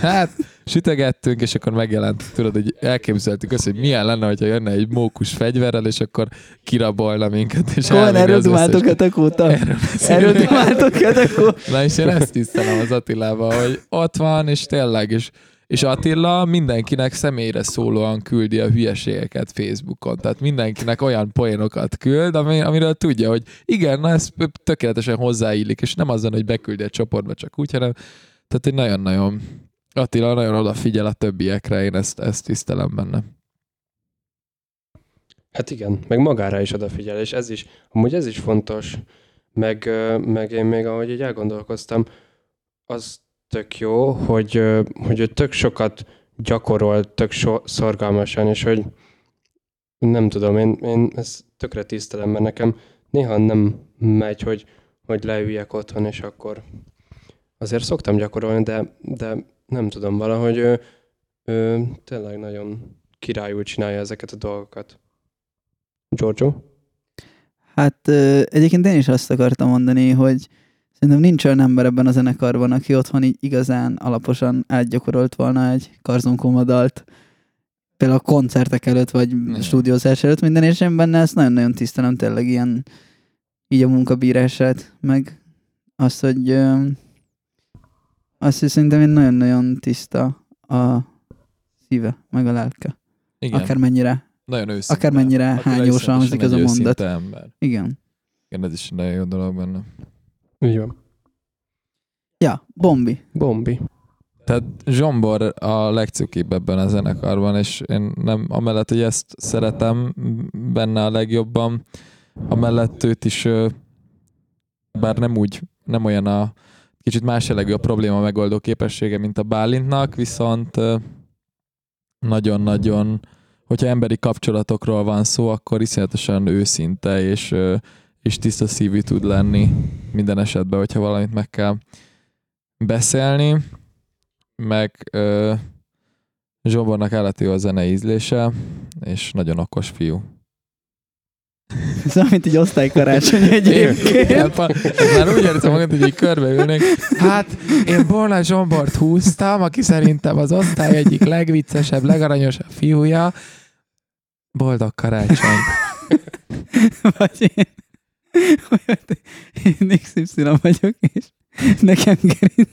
Hát, sütögettünk, és akkor megjelent, tudod, hogy elképzeltük azt, hogy milyen lenne, hogyha jönne egy mókus fegyverrel, és akkor kirabolna minket, és elvinni erről dumáltok hetek óta? Erről dumáltok hetek óta? Na és én ezt tisztelem az Attilával, hogy ott van, és tényleg, és, és Attila mindenkinek személyre szólóan küldi a hülyeségeket Facebookon. Tehát mindenkinek olyan poénokat küld, ami, amiről tudja, hogy igen, na ez tökéletesen hozzáillik, és nem azon, hogy beküldi a csoportba csak úgy, hanem tehát egy nagyon-nagyon Attila nagyon odafigyel a többiekre, én ezt, ezt tisztelem benne. Hát igen, meg magára is odafigyel, és ez is, amúgy ez is fontos, meg, meg én még ahogy így elgondolkoztam, az tök jó, hogy, hogy ő tök sokat gyakorol, tök so, szorgalmasan, és hogy nem tudom, én, én ezt tökre tisztelem, mert nekem néha nem megy, hogy, hogy leüljek otthon, és akkor azért szoktam gyakorolni, de, de nem tudom, valahogy ő, ő tényleg nagyon királyul csinálja ezeket a dolgokat. Giorgio? Hát egyébként én is azt akartam mondani, hogy szerintem nincs olyan ember ebben a zenekarban, aki otthon így igazán alaposan átgyakorolt volna egy karzonkoma dalt. Például a koncertek előtt, vagy Igen. stúdiózás előtt minden, és én benne ezt nagyon-nagyon tisztelem tényleg ilyen így a munkabírását, meg azt, hogy ö, azt, hogy szerintem én nagyon-nagyon tiszta a szíve, meg a lelke. Igen, Akármennyire, nagyon őszinte. akármennyire hányósan hangzik ez a mondat. Ember. Igen. Igen, ez is nagyon jó dolog benne. Így van. Ja, Bombi. Bombi. Tehát Zsombor a legcukibb ebben a zenekarban, és én nem, amellett, hogy ezt szeretem benne a legjobban, amellett őt is, bár nem úgy, nem olyan a kicsit más jellegű a probléma megoldó képessége, mint a Bálintnak, viszont nagyon-nagyon hogyha emberi kapcsolatokról van szó, akkor iszonyatosan őszinte és, és tiszta szívű tud lenni minden esetben, hogyha valamit meg kell beszélni, meg ö, Zsombornak állati jó a zene ízlése, és nagyon okos fiú. Szóval, mint egy osztálykarácsony egyébként. Ez már úgy érzem magam, hogy így körbeülnék. Hát, én Borna Zsombort húztam, aki szerintem az osztály egyik legviccesebb, legaranyosabb fiúja. Boldog karácsony. Vagy én, én XY vagyok, és nekem gerinc.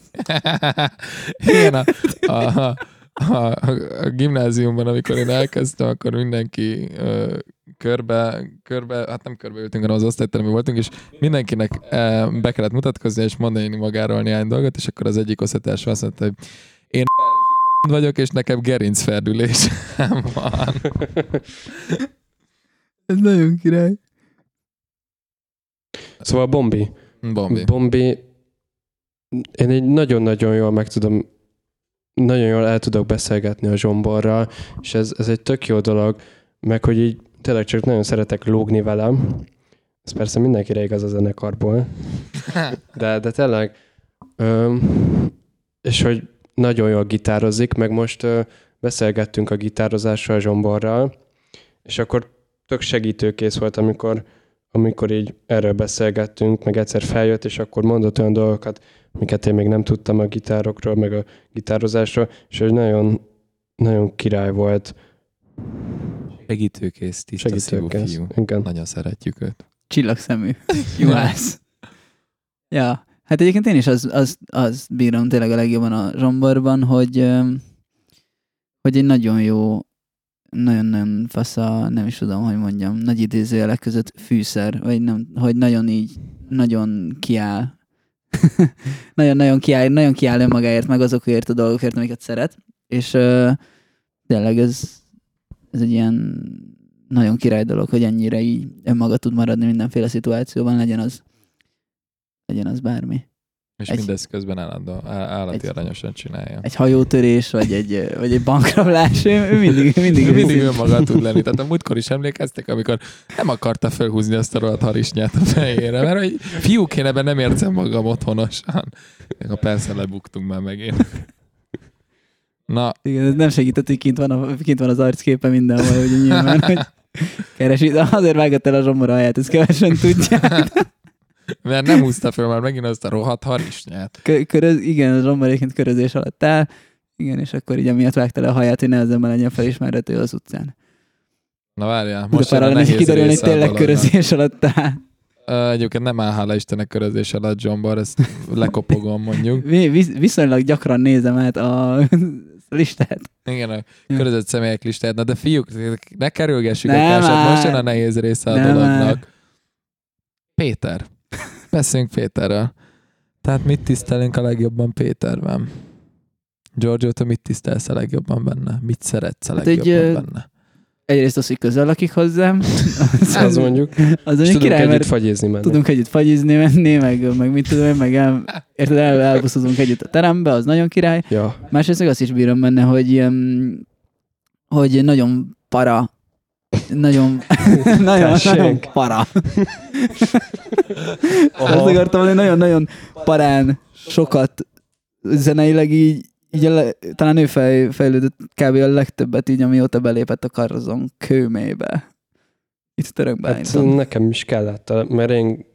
Igen, a, a, a, a, gimnáziumban, amikor én elkezdtem, akkor mindenki ö, körbe, körbe, hát nem körbe ültünk, hanem az osztályteremben voltunk, és mindenkinek e, be kellett mutatkozni és mondani magáról néhány dolgot, és akkor az egyik osztálytárs azt mondta, hogy én vagyok, és nekem gerincferdülésem van. Ez nagyon király. Szóval Bombi. Bombi. Bombi, én egy nagyon-nagyon jól meg tudom, nagyon jól el tudok beszélgetni a Zsomborral, és ez, ez egy tök jó dolog, meg hogy így tényleg csak nagyon szeretek lógni velem. Ez persze mindenkire igaz a zenekarból. De, de tényleg, ö, és hogy nagyon jól gitározik, meg most ö, beszélgettünk a gitározásról a Zsomborral, és akkor tök segítőkész volt, amikor, amikor így erről beszélgettünk, meg egyszer feljött, és akkor mondott olyan dolgokat, amiket én még nem tudtam a gitárokról, meg a gitározásról, és hogy nagyon, nagyon király volt. Segítőkész, tiszta Segítőkész. fiú. Igen. Nagyon szeretjük őt. Csillagszemű. Juhász. ja, hát egyébként én is az, az, az bírom tényleg a legjobban a zsomborban, hogy, hogy egy nagyon jó, nagyon-nagyon fasza, nem is tudom, hogy mondjam, nagy idézőjelek között fűszer, vagy nem, hogy nagyon így, nagyon kiáll. Nagyon-nagyon kiáll, nagyon kiáll önmagáért, meg azokért a dolgokért, amiket szeret. És ö, tényleg ez, ez egy ilyen nagyon király dolog, hogy ennyire így önmaga tud maradni mindenféle szituációban, legyen az, legyen az bármi. És Egy- mindez közben állandó, állati Egy- aranyosan csinálja. Egy hajótörés, vagy egy, vagy egy bankrablás, ő, ő mindig, mindig, Ő mindig önmaga tud lenni. Tehát a múltkor is emlékeztek, amikor nem akarta felhúzni azt a rohadt harisnyát a fejére, mert hogy fiúk, én ebben nem érzem magam otthonosan. Ha persze lebuktunk már megint. Na, Igen, ez nem segített, hogy kint van, a, kint van az arcképe mindenhol, hogy nyilván, hogy keresi, de azért vágott el a zsomora helyet, ezt kevesen tudják. Mert nem húzta fel már megint azt a rohadt harisnyát. Kö- köröz, igen, a zsomor egyébként körözés alatt áll, igen, és akkor így amiatt vágta le a haját, hogy nehezebben legyen felismerhető az utcán. Na várjál, Most de a arra neki hogy a tényleg körözés alatt áll. Egyébként nem áll hála Istennek körözés alatt John Bar, ezt lekopogom mondjuk. Vi- visz- viszonylag gyakran nézem át a listát. Igen, a körözött személyek listáját. Na de fiúk, ne kerülgessük a Nem társat, már. most jön a nehéz része a Nem dolognak. már. Péter. Beszéljünk Péterről. Tehát mit tisztelünk a legjobban Péterben? Giorgio, te mit tisztelsz a legjobban benne? Mit szeretsz a Hát egy, legjobban benne? Egyrészt az, hogy közel lakik hozzám. Az, Az mondjuk. az És tudunk király, együtt mert fagyizni menni. tudunk együtt fagyizni, menni, meg, meg mit tudom én, meg el, érted, el, elbuszozunk együtt a terembe, az nagyon király. Ja. Másrészt meg azt is bírom benne, hogy ilyen, hogy nagyon para, nagyon, nagyon, nagyon para. Azt akartam mondani, nagyon-nagyon parán sokat zeneileg így, így a le, talán ő fej, fejlődött kb. a legtöbbet így, amióta belépett a Karzon kőmébe. Itt török Hát nekem is kellett, mert én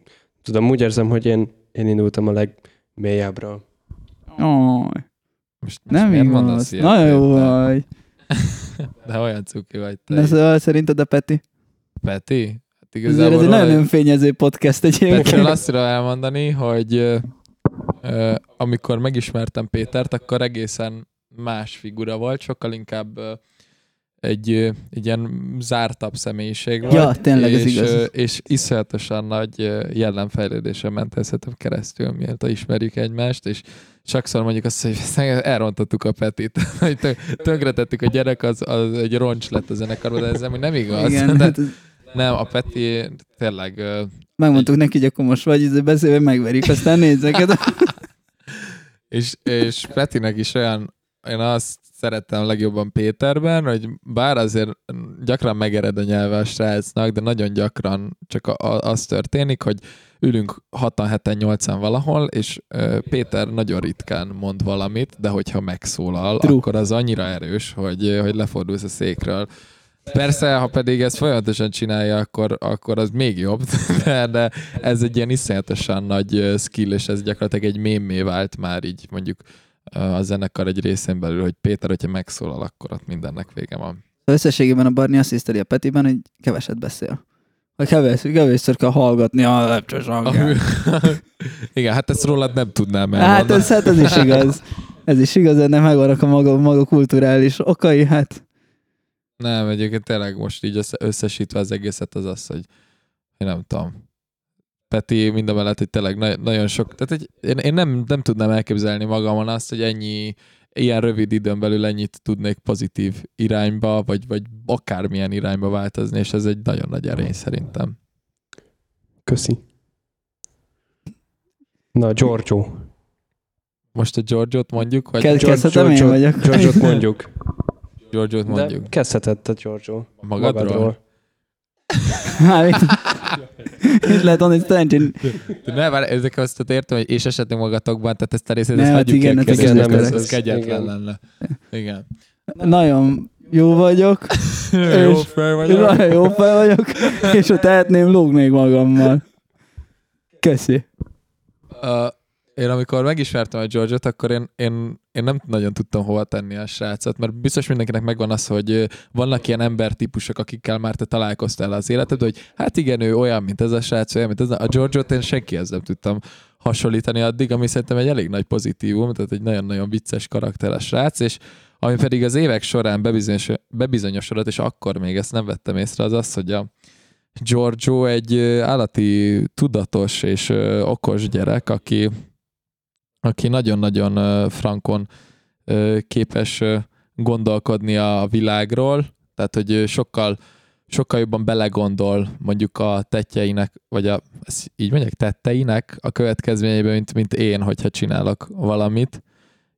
tudom, úgy érzem, hogy én, én indultam a legmélyebbről. Oh, Most, most nem ilyet, Nagyon jó vagy. De olyan cuki vagy te. De szóval szerinted a Peti? Peti? Hát igazából ez egy nagyon önfényező podcast Petiről egyébként. azt tudom elmondani, hogy amikor megismertem Pétert, akkor egészen más figura volt, sokkal inkább ö, egy, egy ilyen zártabb személyiség volt. Ja, tényleg, ez és, igaz. ö, És iszonyatosan nagy jellemfejlődésen ment ez szerintem keresztül, miért ismerjük egymást, és sokszor mondjuk azt, hogy elrontottuk a Petit, hogy tö- tönkretettük a gyerek, az, az egy roncs lett a zenekarban, de ez nem, nem igaz. Igen, de, hát ez- nem, a Peti tényleg megmondtuk neki, hogy akkor most vagy, ez beszélve megverik, aztán nézzeket. és, és Petinek is olyan, én azt szerettem legjobban Péterben, hogy bár azért gyakran megered a nyelve a srácnak, de nagyon gyakran csak a, a, az történik, hogy ülünk 6 7 8 valahol, és ö, Péter nagyon ritkán mond valamit, de hogyha megszólal, True. akkor az annyira erős, hogy, hogy lefordulsz a székről. Persze, ha pedig ezt folyamatosan csinálja, akkor, akkor az még jobb, de, de ez egy ilyen iszonyatosan nagy skill, és ez gyakorlatilag egy mémé vált már így mondjuk a zenekar egy részén belül, hogy Péter, hogyha megszólal, akkor ott mindennek vége van. Összességében a Barni azt hiszteli a Petiben, hogy keveset beszél. Vagy kevés, kevésszer kell hallgatni a lepcsős hangját. Igen, hát ezt rólad nem tudnám Hát elmondani. ez, hát ez is igaz. Ez is igaz, ennek megvannak a maga, maga kulturális okai, hát Nem, egyébként tényleg most így össze, összesítve az egészet az az, hogy én nem tudom. Peti mindemellett, hogy tényleg na- nagyon sok, tehát egy, én, én nem, nem tudnám elképzelni magamon azt, hogy ennyi, ilyen rövid időn belül ennyit tudnék pozitív irányba, vagy, vagy akármilyen irányba változni, és ez egy nagyon nagy erény szerintem. Köszi. Na, Giorgio. Most a George-ot mondjuk, vagy Kezd- kezdhetem én vagyok. Giorgio-t mondjuk. George-ot mondjuk. De kezdheted te, Giorgio. Magadról? Hát, itt lehet szerencsén. De ne, várj, ezek azt értem, hogy és esetleg magatokban, tehát ezt a részét, Ne, ezt hát hagyjuk igen, ki a hát igen, nem, ez, ez- kegyetlen igen. lenne. Igen. Nagyon jó vagyok, Jó És- fel vagyok. nagyon jó fel vagyok, és ha tehetném, lógnék magammal. Köszi. Uh, én amikor megismertem a George-ot, akkor én, én, én nem nagyon tudtam hova tenni a srácot, mert biztos mindenkinek megvan az, hogy vannak ilyen embertípusok, akikkel már te találkoztál az életedben, hogy hát igen, ő olyan, mint ez a srác, olyan, mint ez a, a George-ot én senkihez nem tudtam hasonlítani addig, ami szerintem egy elég nagy pozitívum, tehát egy nagyon-nagyon vicces karakteres srác, és ami pedig az évek során bebizonyos, bebizonyosodott, és akkor még ezt nem vettem észre, az az, hogy a Giorgio egy állati tudatos és okos gyerek, aki, aki nagyon-nagyon frankon képes gondolkodni a világról, tehát hogy sokkal sokkal jobban belegondol mondjuk a tettjeinek, vagy a, így mondják, tetteinek a következményeiben, mint, mint én, hogyha csinálok valamit,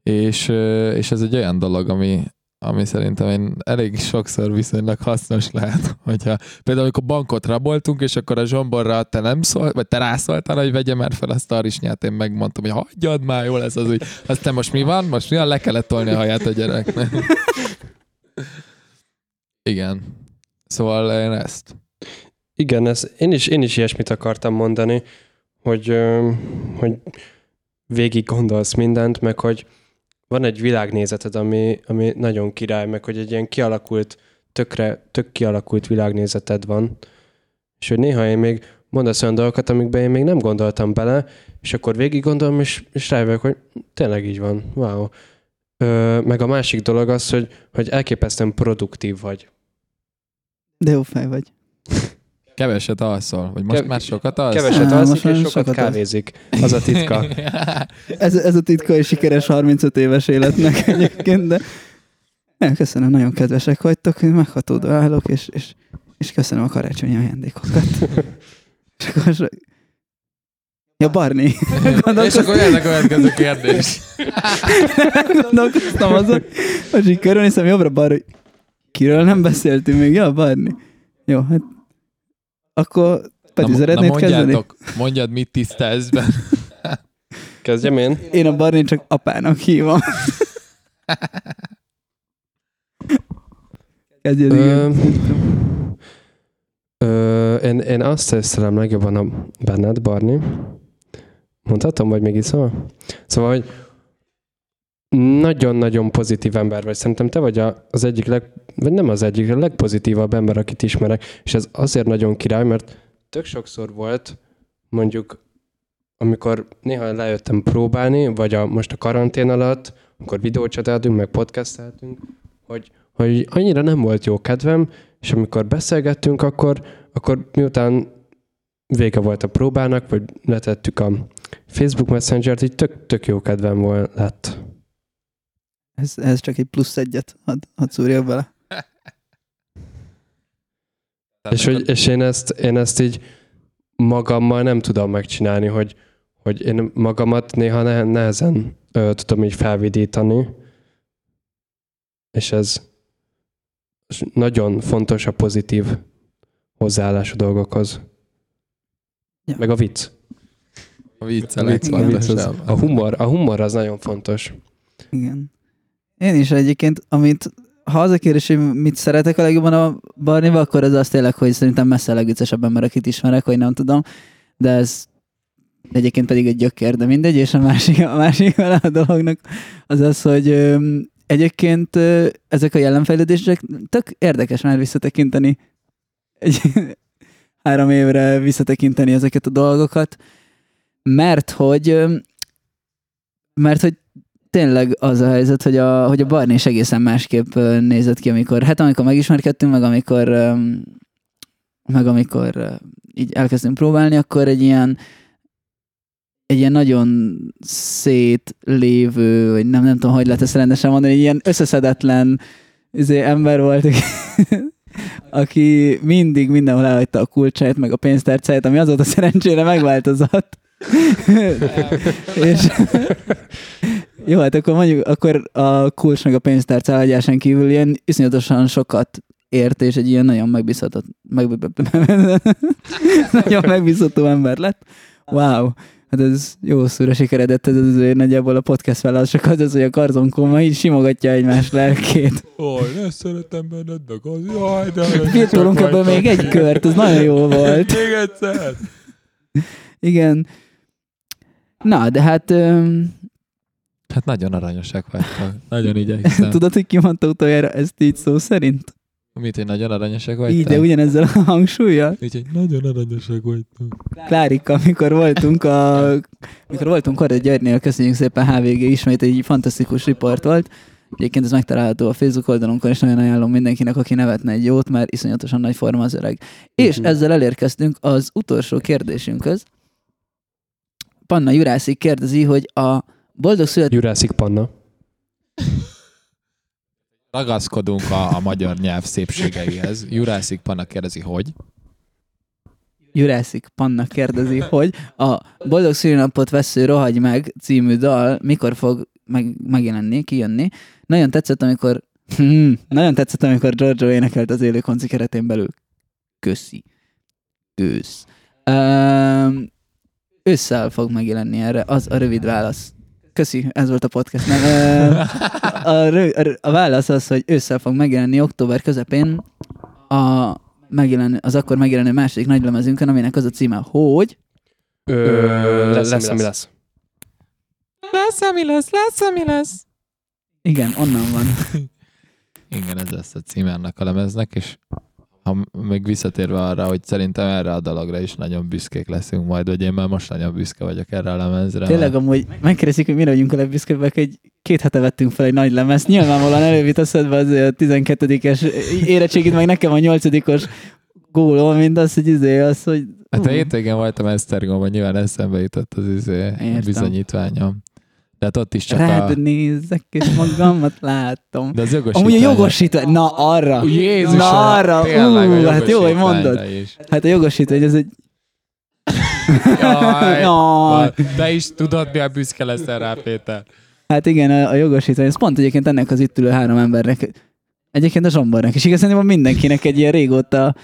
és, és ez egy olyan dolog, ami, ami szerintem én elég sokszor viszonylag hasznos lehet, hogyha például amikor bankot raboltunk, és akkor a zsomborra te nem szól, vagy te rászóltál, hogy vegye már fel azt a arisnyát, én megmondtam, hogy hagyjad már, jó lesz az úgy. Aztán most mi van? Most mi van? Le kellett tolni a haját a gyereknek. Igen. Szóval én ezt. Igen, ez, én, is, én is ilyesmit akartam mondani, hogy, hogy végig gondolsz mindent, meg hogy van egy világnézeted, ami, ami nagyon király, meg hogy egy ilyen kialakult, tökre, tök kialakult világnézeted van, és hogy néha én még mondasz olyan dolgokat, amikben én még nem gondoltam bele, és akkor végig gondolom, és, és rájövök, hogy tényleg így van, wow. Ö, meg a másik dolog az, hogy, hogy elképesztően produktív vagy. De jó fej vagy. Keveset alszol, vagy most Kev- már sokat alszol? Keveset alszik, most már és sokat, sokat kávézik. Az a titka. Ez, ez a titka és sikeres 35 éves életnek egyébként, de nem, köszönöm, nagyon kedvesek vagytok, meghatódó állok, és, és, és köszönöm a karácsonyi ajándékokat. és akkor so... Ja, Barni. És akkor jön a következő kérdés. Gondolkoztam azon, hogy így körülnézem jobbra balra, hogy kiről nem beszéltünk még, ja, Barni. Jó, hát akkor Peti, na, szeretnéd kezdeni? mondjátok, mondjad, mit tisztelsz be. Kezdjem én? Én a Barni csak apának hívom. Kezdjed, Ö, ö, én, én azt észrelem legjobban a benned, Barni. Mondhatom, vagy még iszol? Szóval, hogy nagyon-nagyon pozitív ember vagy. Szerintem te vagy a, az egyik leg, vagy nem az egyik, a legpozitívabb ember, akit ismerek. És ez azért nagyon király, mert tök sokszor volt, mondjuk, amikor néha lejöttem próbálni, vagy a, most a karantén alatt, amikor videócsatáltunk, meg podcasteltünk, hogy, hogy annyira nem volt jó kedvem, és amikor beszélgettünk, akkor, akkor miután vége volt a próbának, vagy letettük a Facebook Messenger-t, így tök, tök jó kedvem volt lett. Ez, ez csak egy plusz egyet, hadd, hadd szúrjak bele. És, hogy, és én, ezt, én ezt így magammal nem tudom megcsinálni, hogy, hogy én magamat néha ne, nehezen ö, tudom így felvidítani. és ez és nagyon fontos a pozitív hozzáállás a dolgokhoz. Ja. Meg a vicc. A vicc a vicc, a, vicc az, a, humor, a humor az nagyon fontos. Igen. Én is egyébként, amit ha az a kérdés, hogy mit szeretek a legjobban a Barniba, akkor az az tényleg, hogy szerintem messze a legviccesebb ember, akit ismerek, hogy nem tudom, de ez egyébként pedig egy gyökér, de mindegy, és a másik, a másik a dolognak az az, hogy egyébként ezek a jelenfejlődések tök érdekes már visszatekinteni egy három évre visszatekinteni ezeket a dolgokat, mert hogy mert hogy tényleg az a helyzet, hogy a, hogy a Barney is egészen másképp nézett ki, amikor, hát amikor megismerkedtünk, meg amikor, meg amikor így elkezdünk próbálni, akkor egy ilyen egy ilyen nagyon szétlévő, vagy nem, nem tudom, hogy lehet ezt rendesen mondani, egy ilyen összeszedetlen izé, ember volt, aki, aki mindig mindenhol elhagyta a kulcsát, meg a pénztárcáját, ami azóta szerencsére megváltozott. és jó, hát akkor mondjuk, akkor a kulcs meg a pénztárca elhagyásán kívül ilyen iszonyatosan sokat ért, és egy ilyen nagyon megbízható, meg, nagyon megbízható ember lett. Wow. Hát ez jó szúra sikeredett, ez azért nagyjából a podcast válaszok az, az, hogy a karzonkóma így simogatja egymás lelkét. Oj, ne szeretem benned, meg az, jaj, de... Pirtolunk ebből még egy kört, ez nagyon jó volt. Még egyszer. Igen. Na, de hát öm, Hát nagyon aranyosak vagytok. Nagyon igyekszem. tudod, hogy ki mondta utoljára ezt így szó szerint? Mit, hogy nagyon aranyosak vagytok? Így, de ugyanezzel a hangsúlyjal. Úgyhogy nagyon aranyosak vagytok. Klárika, amikor voltunk a, amikor voltunk arra Györgynél, köszönjük szépen HVG, ismét egy fantasztikus riport volt. Egyébként ez megtalálható a Facebook oldalunkon, és nagyon ajánlom mindenkinek, aki nevetne egy jót, mert iszonyatosan nagy forma az öreg. És Mhm. ezzel elérkeztünk az utolsó kérdésünkhöz. Panna Jurászik kérdezi, hogy a boldog szület... Jurászik Panna. Ragaszkodunk a, a magyar nyelv szépségeihez. Jurászik Panna kérdezi, hogy? Jurászik Panna kérdezi, hogy a Boldog szülinapot vesző Rohagy meg című dal mikor fog meg, megjelenni, kijönni. Nagyon tetszett, amikor hmm, nagyon tetszett, amikor Giorgio énekelt az élő konci keretén belül. Köszi. Ősz. Um, ősszel fog megjelenni erre, az a rövid válasz. Köszi, ez volt a podcast. Nem, a, a, a válasz az, hogy ősszel fog megjelenni október közepén a megjelenő, az akkor megjelenő második nagylemezünkön, aminek az a címe, hogy Ö, lesz, lesz, ami lesz. Lesz, ami lesz, lesz, ami lesz. igen, onnan van. Igen, ez lesz a címe ennek a lemeznek, és ha még visszatérve arra, hogy szerintem erre a dalogra is nagyon büszkék leszünk majd, vagy én már most nagyon büszke vagyok erre a lemezre. Tényleg mert- amúgy megkérdezik, hogy mire vagyunk a legbüszkébbek, egy két hete vettünk fel egy nagy lemezt. Nyilvánvalóan előbb jut eszedbe az a 12-es érettségit, meg nekem a 8-os gólom, mint az, hogy izé, az, hogy Hát a hétvégén voltam Esztergomban, nyilván eszembe jutott az izé, Értem. bizonyítványom. De hát ott is csak rád a... nézek, és magamat látom. De az jogosítvány. Amúgy a jogosítvány, na arra. Jézus, Na arra, ú, hát jó, hogy mondod. Is. Hát a jogosítvány, ez egy... Jaj, Jaj. Te is tudod, milyen büszke leszel rá, Péter. Hát igen, a, a jogosítvány, ez pont egyébként ennek az itt ülő három embernek, egyébként a Zsombornak is, igazán mindenkinek egy ilyen régóta,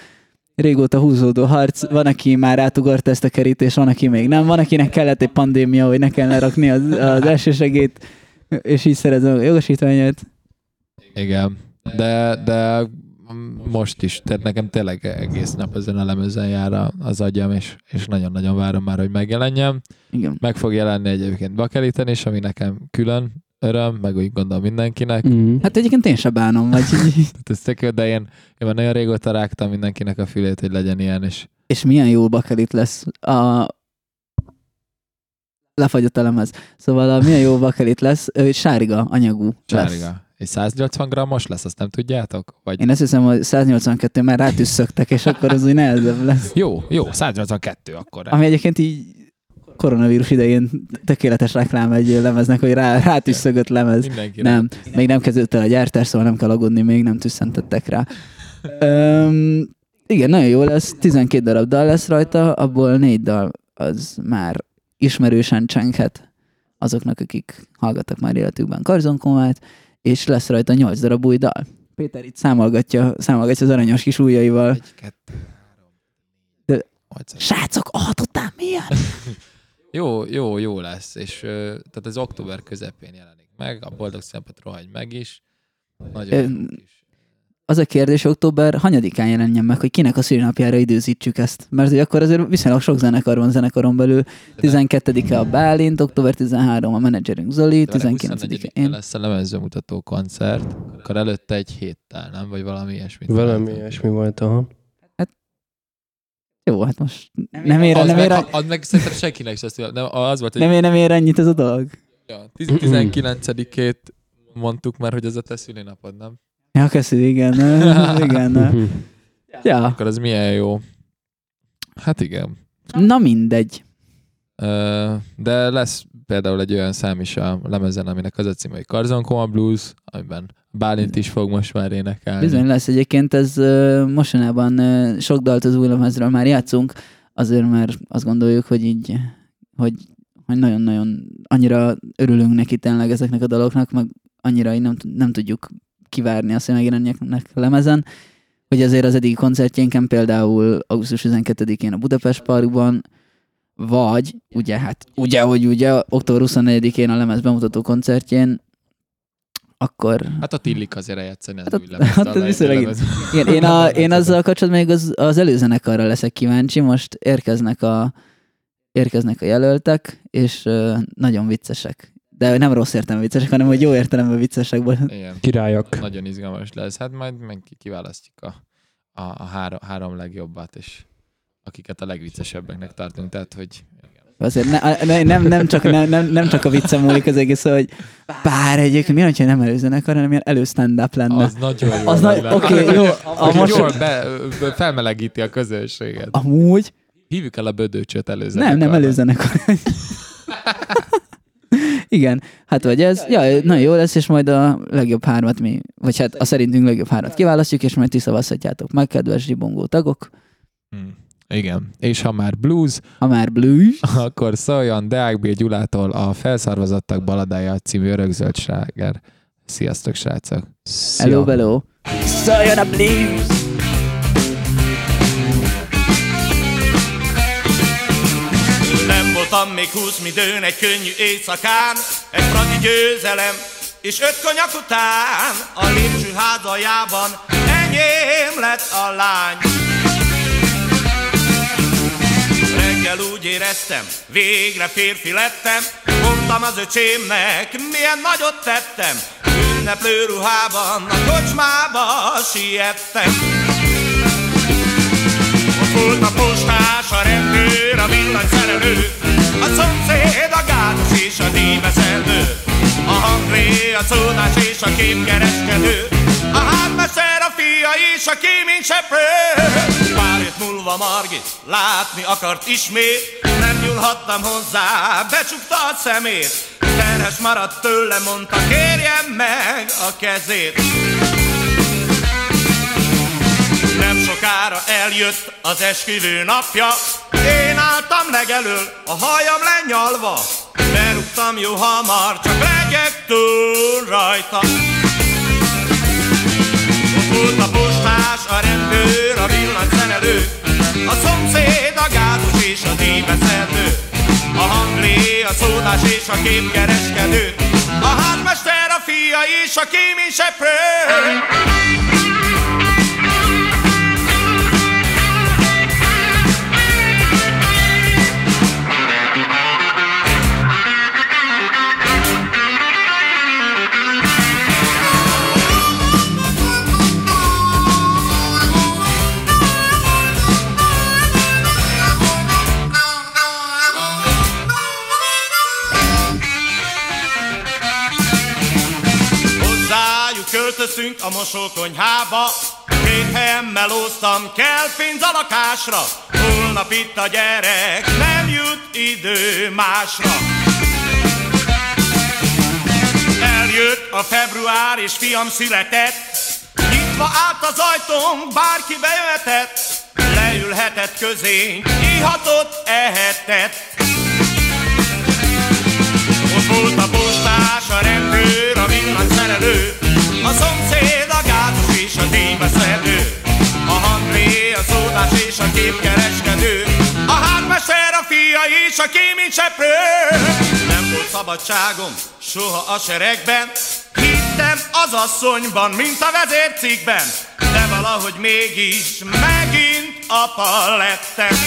régóta húzódó harc. Van, aki már átugort ezt a kerítést, van, aki még nem. Van, akinek kellett egy pandémia, hogy ne kell lerakni az, az elsősegét, és így szerezem a jogosítványát. Igen, de, de most is, tehát nekem tényleg egész nap ezen a lemezen jár az agyam, és, és nagyon-nagyon várom már, hogy megjelenjen. Igen. Meg fog jelenni egyébként Bakeliten is, ami nekem külön öröm, meg úgy gondolom mindenkinek. Mm. Hát egyébként én se bánom, vagy így. Tehát ez tök jó, de én, én már nagyon régóta rágtam mindenkinek a fülét, hogy legyen ilyen, és És milyen jó bakelit lesz a lefagyott a lemez. Szóval a milyen jó bakelit lesz, ő sárga anyagú lesz. sárga. És 180 grammos lesz, azt nem tudjátok? Vagy... Én azt hiszem, hogy 182 már rátüsszögtek, és akkor az úgy nehezebb lesz. Jó, jó, 182 akkor. Ami egyébként így koronavírus idején tökéletes reklám egy lemeznek, hogy rá, rátüsszögött lemez. Mindenki Nem, még nem kezdődött el a gyártás, szóval nem kell aggódni, még nem tüsszentettek rá. Öm, igen, nagyon jó lesz, 12 darab dal lesz rajta, abból négy dal az már ismerősen csenghet azoknak, akik hallgattak már életükben Karzonkomát, és lesz rajta 8 darab új dal. Péter itt számolgatja, számolgatja az aranyos kis ujjaival. Egy, kettő, három, De-. Srácok, alhatottál milyen? Jó, jó, jó lesz, és tehát ez október közepén jelenik meg, a Boldog Szempet rohagy meg is. Nagyon Ö, kis. Az a kérdés, október hanyadikán jelenjen meg, hogy kinek a szülinapjára időzítsük ezt. Mert hogy akkor azért viszonylag sok zenekar van zenekaron belül. 12-e a Bálint, október 13 a menedzserünk Zoli, De várj, 19-e 24-én én. lesz a lemezbemutató koncert, akkor előtte egy héttel, nem? Vagy valami ilyesmit. Valami ilyesmi volt, aha. Jó, hát most nem ér, az, nem meg, ér, az meg szerintem senkinek se szület. Nem, az volt, hogy nem ér, nem ér ennyit ez a dolog. ja, 19-ét mondtuk már, hogy ez a te szülinapod, nem? Ja, köszi, igen. igen. Mhm. Ja, Akkor az milyen jó. Hát igen. na mindegy. De lesz például egy olyan szám is a lemezen, aminek az a címe, hogy Carzon Coma Blues, amiben Bálint is fog most már énekelni. Bizony lesz egyébként, ez mostanában sok dalt az új lemezről már játszunk, azért mert azt gondoljuk, hogy így, hogy, hogy nagyon-nagyon annyira örülünk neki tényleg ezeknek a daloknak, meg annyira így nem, nem tudjuk kivárni azt, hogy megjelenjenek lemezen, hogy azért az eddigi koncertjénken például augusztus 12-én a Budapest Parkban, vagy, ugye, hát ugye, hogy ugye, október 24-én a lemez bemutató koncertjén, akkor Hát a Tillik azért eljátszani az Hát új lemezt. hát lejtő viszonylag-. Igen, én, a, én azzal kapcsolatban még az, az előzenekarra leszek kíváncsi, most érkeznek a, érkeznek a jelöltek, és uh, nagyon viccesek. De nem rossz értelemben viccesek, hanem hogy jó értelemben viccesek. volt. Igen. Királyok. Nagyon izgalmas lesz. Hát majd meg ki- kiválasztjuk a, a, a három, három legjobbat, és akiket a legviccesebbeknek tartunk. Tehát, hogy. Azért ne, ne, nem, nem, csak, nem, nem, nem csak a viccem múlik az egész, hogy bár egyébként mi, hogyha nem előzenekar, hanem ilyen elő stand-up lenne. Az nagyon jó. Az nagy, lenne. oké, okay, jó. A most, jól be, felmelegíti a közönséget. amúgy Hívjuk el a bödöcsöt előző. Nem, nem előzenekar. Igen, hát vagy ez, ja, nagyon jó lesz, és majd a legjobb hármat mi, vagy hát a szerintünk legjobb hármat kiválasztjuk, és majd ti szavazhatjátok meg, kedves zsibongó tagok. Hmm. Igen. És ha már blues, Ha már blues, akkor szóljon Deák. Gyulától a Felszarvazottak baladája című örökzöld sláger. Sziasztok, srácok! hello, hello. Szóljon a blues! Nem voltam még húsz midőn egy könnyű éjszakán, egy fradi győzelem, és öt konyak után a lépcső házajában enyém lett a lány. Reggel úgy éreztem, végre férfi lettem, mondtam az öcsémnek, milyen nagyot tettem, ünneplő ruhában a kocsmába siettem. Ott volt a postás, a rendőr, a villanyszerelő, a szomszéd, a gátos és a díjbeszelő, a hangré, a szódás és a képkereskedő, a hátmester, a fia és a kéményseprő. Pár hét múlva Margit látni akart ismét, nem nyúlhattam hozzá, becsukta a szemét, terhes maradt tőle, mondta kérjem meg a kezét. Nem sokára eljött az esküvő napja, én álltam legelől, a hajam lenyalva, berúgtam jó hamar, csak legyek túl rajta. A rendőr, a villanyszerelő, a szomszéd, a gázos és a díjbeszedő, a hanglé, a szódás és a képkereskedő, a házmester, a fia és a kéményseprő. Hozzájuk költöztünk a mosókonyhába, két helyen melóztam, kell pénz a lakásra, holnap itt a gyerek, nem jut idő másra. Eljött a február és fiam született, nyitva állt az ajtón, bárki bejöhetett, leülhetett közénk, ihatott, ehetett. Ott volt a postás, a rendőr, a villanyszerelő, díjbeszedő. A hangvé, a szódás és a képkereskedő. A hármester, a fia és a kéményseprő. Nem volt szabadságom soha a seregben, Hittem az asszonyban, mint a vezércikben, de valahogy mégis megint apa lettem.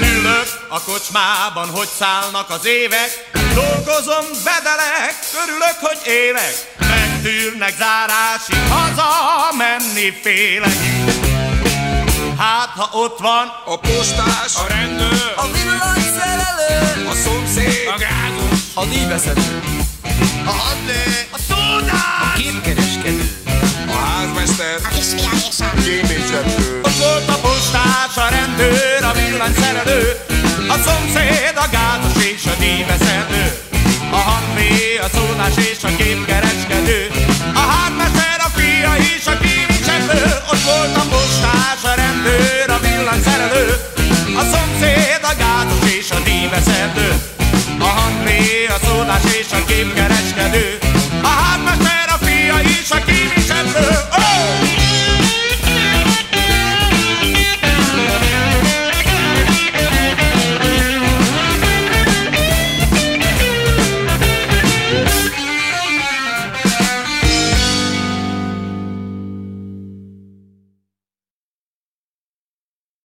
Ülök a kocsmában, hogy szállnak az évek, dolgozom, bedelek, örülök, hogy élek, megtűrnek zárásig, haza menni félek. Hát, ha ott van A postás, a rendőr, a villanyszerelő, a szomszéd, a gázos, a díjbeszedő, a hadlé, a szódás, képkereskedő, a házmester, a kisfiá és a kéményseprő, Ott volt a postás, a rendőr, a villanyszerelő, a szomszéd, a gázos és a dívezelő A hangvé, a szólás és a képkereskedő. A hátmester, a fia és a kivicseplő Ott volt a postás, a rendőr, a villanyszerelő. A szomszéd, a gázos és a dívezelő A hangvé, a szólás és a képkereskedő. A hátmester, a fia és a kivicseplő